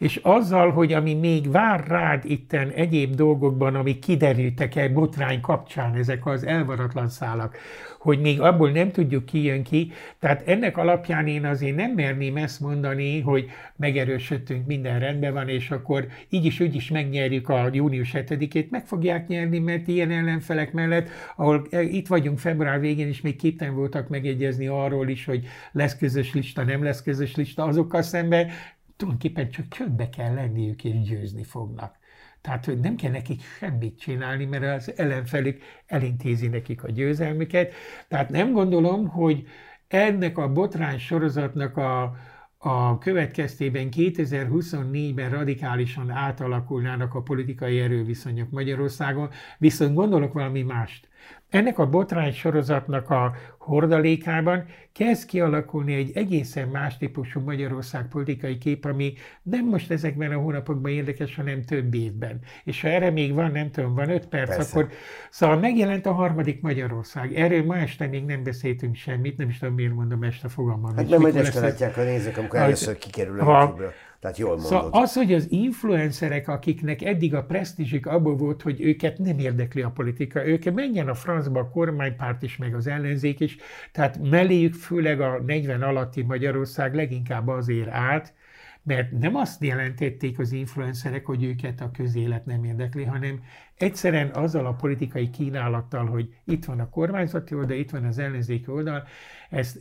és azzal, hogy ami még vár rád itten egyéb dolgokban, amik kiderültek el botrány kapcsán, ezek az elvaratlan szálak, hogy még abból nem tudjuk ki jön ki, tehát ennek alapján én azért nem merném ezt mondani, hogy megerősödtünk, minden rendben van, és akkor így is, úgy is megnyerjük a június 7-ét, meg fogják nyerni, mert ilyen ellenfelek mellett, ahol itt vagyunk február végén, és még képtelen voltak megegyezni arról is, hogy lesz közös lista, nem lesz közös lista, azokkal szemben tulajdonképpen csak csöndbe kell lenniük, és győzni fognak. Tehát, hogy nem kell nekik semmit csinálni, mert az ellenfelük elintézi nekik a győzelmüket. Tehát nem gondolom, hogy ennek a botrány sorozatnak a, a következtében 2024-ben radikálisan átalakulnának a politikai erőviszonyok Magyarországon, viszont gondolok valami mást. Ennek a botrány sorozatnak a hordalékában kezd kialakulni egy egészen más típusú Magyarország politikai kép, ami nem most ezekben a hónapokban érdekes, hanem több évben. És ha erre még van, nem tudom, van öt perc, Persze. akkor szóval megjelent a harmadik Magyarország. Erről ma este még nem beszéltünk semmit, nem is tudom, miért mondom este fogalmam. Hát nem majd este látják a nézők, amikor először kikerül a YouTube-ra. Tehát jól mondod. Szóval az, hogy az influencerek, akiknek eddig a presztízsük abból volt, hogy őket nem érdekli a politika, ők menjen a francba a kormánypárt is, meg az ellenzék is, tehát melléjük főleg a 40 alatti Magyarország leginkább azért állt, mert nem azt jelentették az influencerek, hogy őket a közélet nem érdekli, hanem egyszerűen azzal a politikai kínálattal, hogy itt van a kormányzati oldal, itt van az ellenzéki oldal, ezt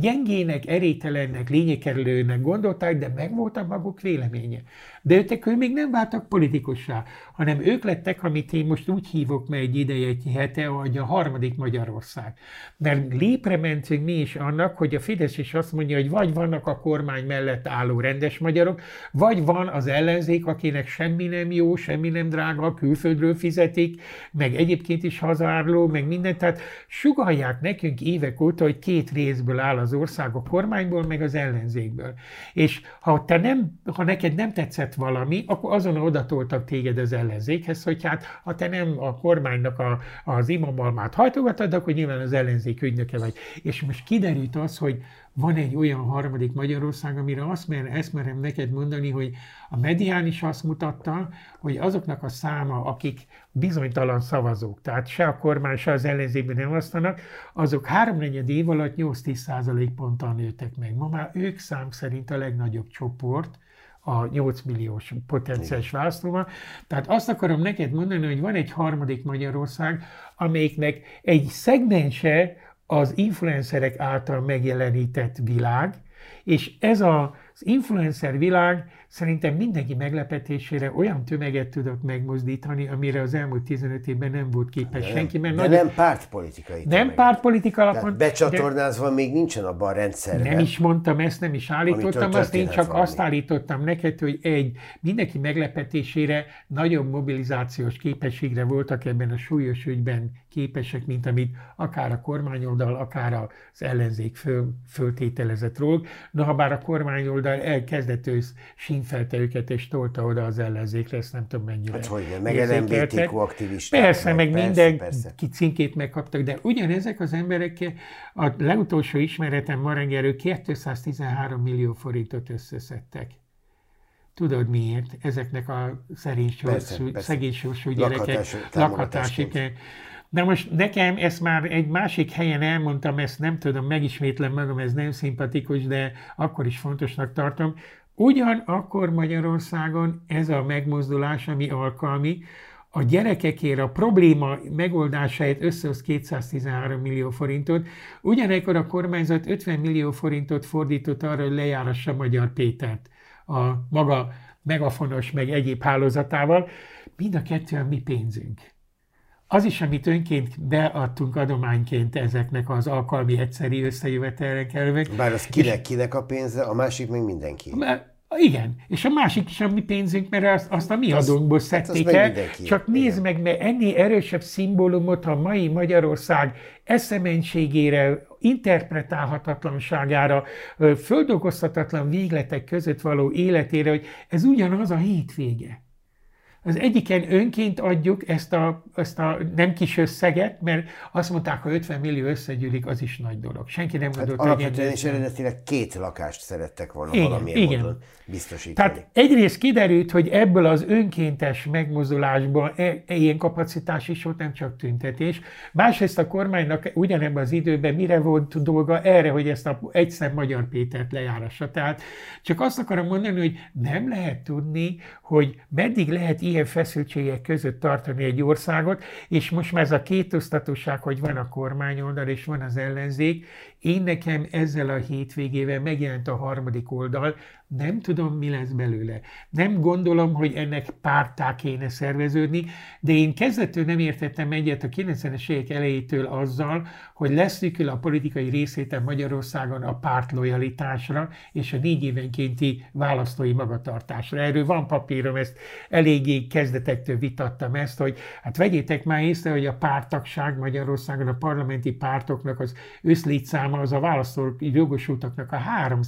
gyengének, erételennek, lényekerülőnek gondolták, de megvolt a maguk véleménye. De ők még nem váltak politikussá, hanem ők lettek, amit én most úgy hívok meg egy ideje, egy hete, hogy a harmadik Magyarország. Mert lépre mentünk mi is annak, hogy a Fidesz is azt mondja, hogy vagy vannak a kormány mellett álló rendes magyarok, vagy van az ellenzék, akinek semmi nem jó, semmi nem drága, külföldről fizetik, meg egyébként is hazaárló, meg mindent. Tehát sugalják nekünk évek óta, hogy két részből áll az ország, a kormányból, meg az ellenzékből. És ha, te nem, ha neked nem tetszett valami, akkor azon odatoltak téged az ellenzékhez, hogy hát ha te nem a kormánynak a, az imamalmát hajtogatod, akkor nyilván az ellenzék ügynöke vagy. És most kiderült az, hogy van egy olyan harmadik Magyarország, amire azt, mer, ezt merem neked mondani, hogy a medián is azt mutatta, hogy azoknak a száma, akik bizonytalan szavazók, tehát se a kormány, se az ellenzékben nem osztanak, azok háromnegyed év alatt 8-10 százalék ponttal nőtek meg. Ma már ők szám szerint a legnagyobb csoport, a 8 milliós potenciális választóval. Tehát azt akarom neked mondani, hogy van egy harmadik Magyarország, amelyiknek egy szegmense az influencerek által megjelenített világ, és ez az influencer világ szerintem mindenki meglepetésére olyan tömeget tudott megmozdítani, amire az elmúlt 15 évben nem volt képes de senki. Mert de nagy... nem pártpolitikai. Nem pártpolitika alapon. becsatornázva de... még nincsen abban a rendszerben. Nem is mondtam ezt, nem is állítottam azt, én csak valami. azt állítottam neked, hogy egy, mindenki meglepetésére nagyobb mobilizációs képességre voltak ebben a súlyos ügyben képesek, mint amit akár a kormányoldal, akár az ellenzék föl, föltételezett róla. Noha bár a kormányoldal elkezdett ősz színfelte őket, és tolta oda az ellenzékre, ezt nem tudom mennyire. Hát hogy meg LMBTQ aktivisták. Persze, meg, meg minden persze. cinkét megkaptak, de ugyanezek az emberek, a legutolsó ismeretem ma reggel 213 millió forintot összeszedtek. Tudod miért? Ezeknek a szegény sorsú gyerekek lakhatási. De most nekem ezt már egy másik helyen elmondtam, ezt nem tudom, megismétlem magam, ez nem szimpatikus, de akkor is fontosnak tartom, Ugyanakkor Magyarországon ez a megmozdulás, ami alkalmi, a gyerekekért a probléma megoldásáért összehoz 213 millió forintot, ugyanekkor a kormányzat 50 millió forintot fordított arra, hogy lejárassa Magyar Pétert a maga megafonos meg egyéb hálózatával. Mind a kettő a mi pénzünk. Az is, amit önként beadtunk adományként ezeknek az alkalmi egyszeri összejövetelnek. Bár az kinek, és, kinek a pénze, a másik még mindenki. Igen, és a másik is a mi pénzünk, mert azt, azt a mi adónkból hát szedték hát el. Csak nézd Igen. meg, mert ennél erősebb szimbólumot a mai Magyarország eszemenségére, interpretálhatatlanságára, földolgozhatatlan végletek között való életére, hogy ez ugyanaz a hétvége. Az egyiken önként adjuk ezt a, ezt a nem kis összeget, mert azt mondták, ha 50 millió összegyűlik, az is nagy dolog. Senki nem gondolt, hát alapvetően és eredetileg két lakást szerettek volna igen, valamilyen igen. módon biztosítani. Tehát egyrészt kiderült, hogy ebből az önkéntes megmozdulásból e, e, ilyen kapacitás is volt, nem csak tüntetés. Másrészt a kormánynak ugyanebben az időben mire volt dolga erre, hogy ezt a egyszer Magyar Pétert lejárassa. Tehát csak azt akarom mondani, hogy nem lehet tudni, hogy meddig lehet ilyen feszültségek között tartani egy országot, és most már ez a kétosztatóság, hogy van a kormányoldal és van az ellenzék, én nekem ezzel a hétvégével megjelent a harmadik oldal, nem tudom, mi lesz belőle. Nem gondolom, hogy ennek pártá kéne szerveződni, de én kezdettől nem értettem egyet a 90-es évek elejétől azzal, hogy leszűkül a politikai részétel Magyarországon a párt lojalitásra és a négy évenkénti választói magatartásra. Erről van papírom, ezt eléggé kezdetektől vitattam ezt, hogy hát vegyétek már észre, hogy a pártagság Magyarországon a parlamenti pártoknak az összlétszáma az a választók jogosultaknak a 3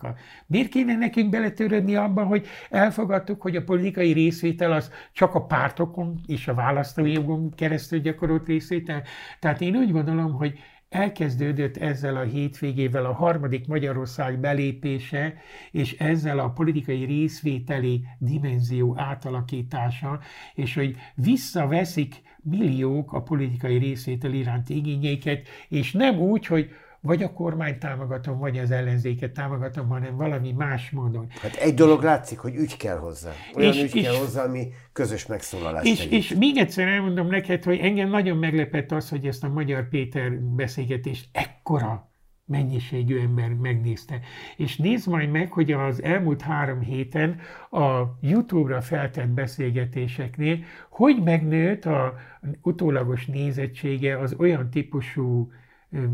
a Miért kéne nekünk beletörődni abban, hogy elfogadtuk, hogy a politikai részvétel az csak a pártokon és a választói jogon keresztül gyakorolt részvétel. Tehát én úgy gondolom, hogy elkezdődött ezzel a hétvégével a harmadik Magyarország belépése, és ezzel a politikai részvételi dimenzió átalakítása, és hogy visszaveszik milliók a politikai részvétel iránti igényeiket, és nem úgy, hogy vagy a kormányt támogatom, vagy az ellenzéket támogatom, hanem valami más módon. Hát egy dolog látszik, hogy ügy kell hozzá. Olyan és, ügy és, kell hozzá, ami közös megszólalás. És, és még egyszer elmondom neked, hogy engem nagyon meglepett az, hogy ezt a Magyar Péter beszélgetést ekkora mennyiségű ember megnézte. És nézd majd meg, hogy az elmúlt három héten a YouTube-ra feltett beszélgetéseknél, hogy megnőtt a utólagos nézettsége az olyan típusú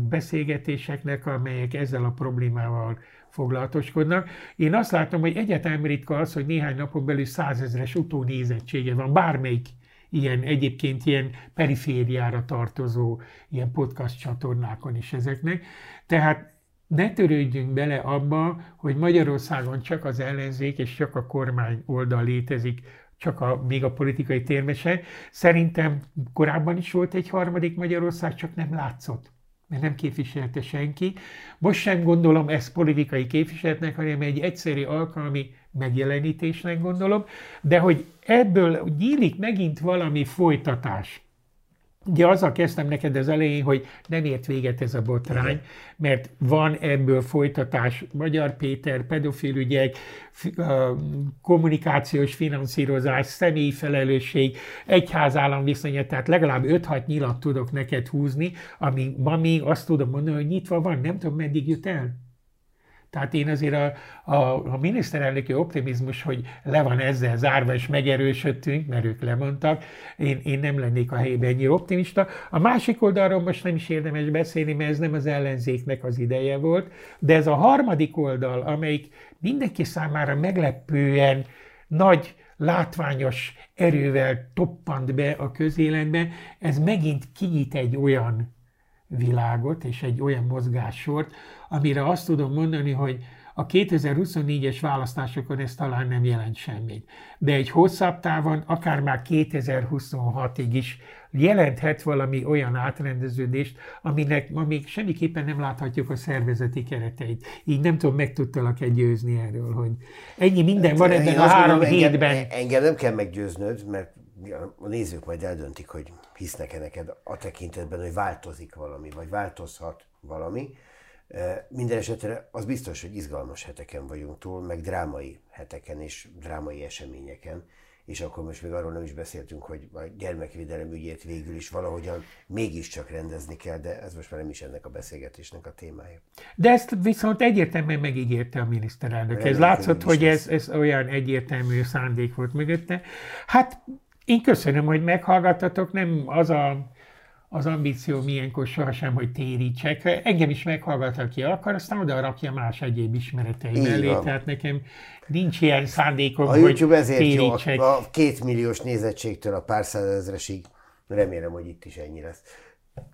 beszélgetéseknek, amelyek ezzel a problémával foglalatoskodnak. Én azt látom, hogy egyetem ritka az, hogy néhány napon belül százezres utónézettsége van, bármelyik ilyen egyébként ilyen perifériára tartozó ilyen podcast csatornákon is ezeknek. Tehát ne törődjünk bele abba, hogy Magyarországon csak az ellenzék és csak a kormány oldal létezik, csak a, még a politikai térmese. Szerintem korábban is volt egy harmadik Magyarország, csak nem látszott mert nem képviselte senki. Most sem gondolom ezt politikai képviseletnek, hanem egy egyszerű alkalmi megjelenítésnek gondolom, de hogy ebből nyílik megint valami folytatás. Ugye azzal kezdtem neked az elején, hogy nem ért véget ez a botrány, mert van ebből folytatás. Magyar Péter, pedofilügyek, kommunikációs finanszírozás, személyi felelősség, egyházállam viszonya, tehát legalább 5-6 nyilat tudok neked húzni, ami ma még azt tudom mondani, hogy nyitva van, nem tudom meddig jut el. Tehát én azért a, a, a miniszterelnöki optimizmus, hogy le van ezzel zárva és megerősödtünk, mert ők lemondtak, én, én nem lennék a helyben ennyire optimista. A másik oldalról most nem is érdemes beszélni, mert ez nem az ellenzéknek az ideje volt, de ez a harmadik oldal, amelyik mindenki számára meglepően nagy látványos erővel toppant be a közéletbe, ez megint kinyit egy olyan világot és egy olyan mozgássort, amire azt tudom mondani, hogy a 2024-es választásokon ez talán nem jelent semmit. De egy hosszabb távon, akár már 2026-ig is jelenthet valami olyan átrendeződést, aminek ma még semmiképpen nem láthatjuk a szervezeti kereteit. Így nem tudom, meg tudtalak egy győzni erről, hogy ennyi minden van ebben a három hétben. Engem, engem nem kell meggyőznöd, mert a nézők majd eldöntik, hogy hisznek-e neked a tekintetben, hogy változik valami, vagy változhat valami. Minden esetre az biztos, hogy izgalmas heteken vagyunk túl, meg drámai heteken és drámai eseményeken, és akkor most még arról nem is beszéltünk, hogy a gyermekvédelem ügyét végül is valahogyan mégiscsak rendezni kell, de ez most már nem is ennek a beszélgetésnek a témája. De ezt viszont egyértelműen megígérte a miniszterelnök. Ez látszott, hogy ez, ez olyan egyértelmű szándék volt mögötte. Hát én köszönöm, hogy meghallgattatok, nem az a az ambíció milyenkor sohasem, hogy térítsek. Engem is meghallgat, aki akar, aztán oda rakja más egyéb ismeretei Így mellé. Tehát nekem nincs ilyen szándékom, a YouTube ezért térítsek. jó, a két milliós nézettségtől a pár százezresig. Remélem, hogy itt is ennyi lesz.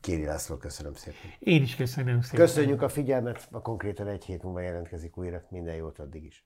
Kéri László, köszönöm szépen. Én is köszönöm szépen. Köszönjük a figyelmet, a konkrétan egy hét múlva jelentkezik újra. Minden jót addig is.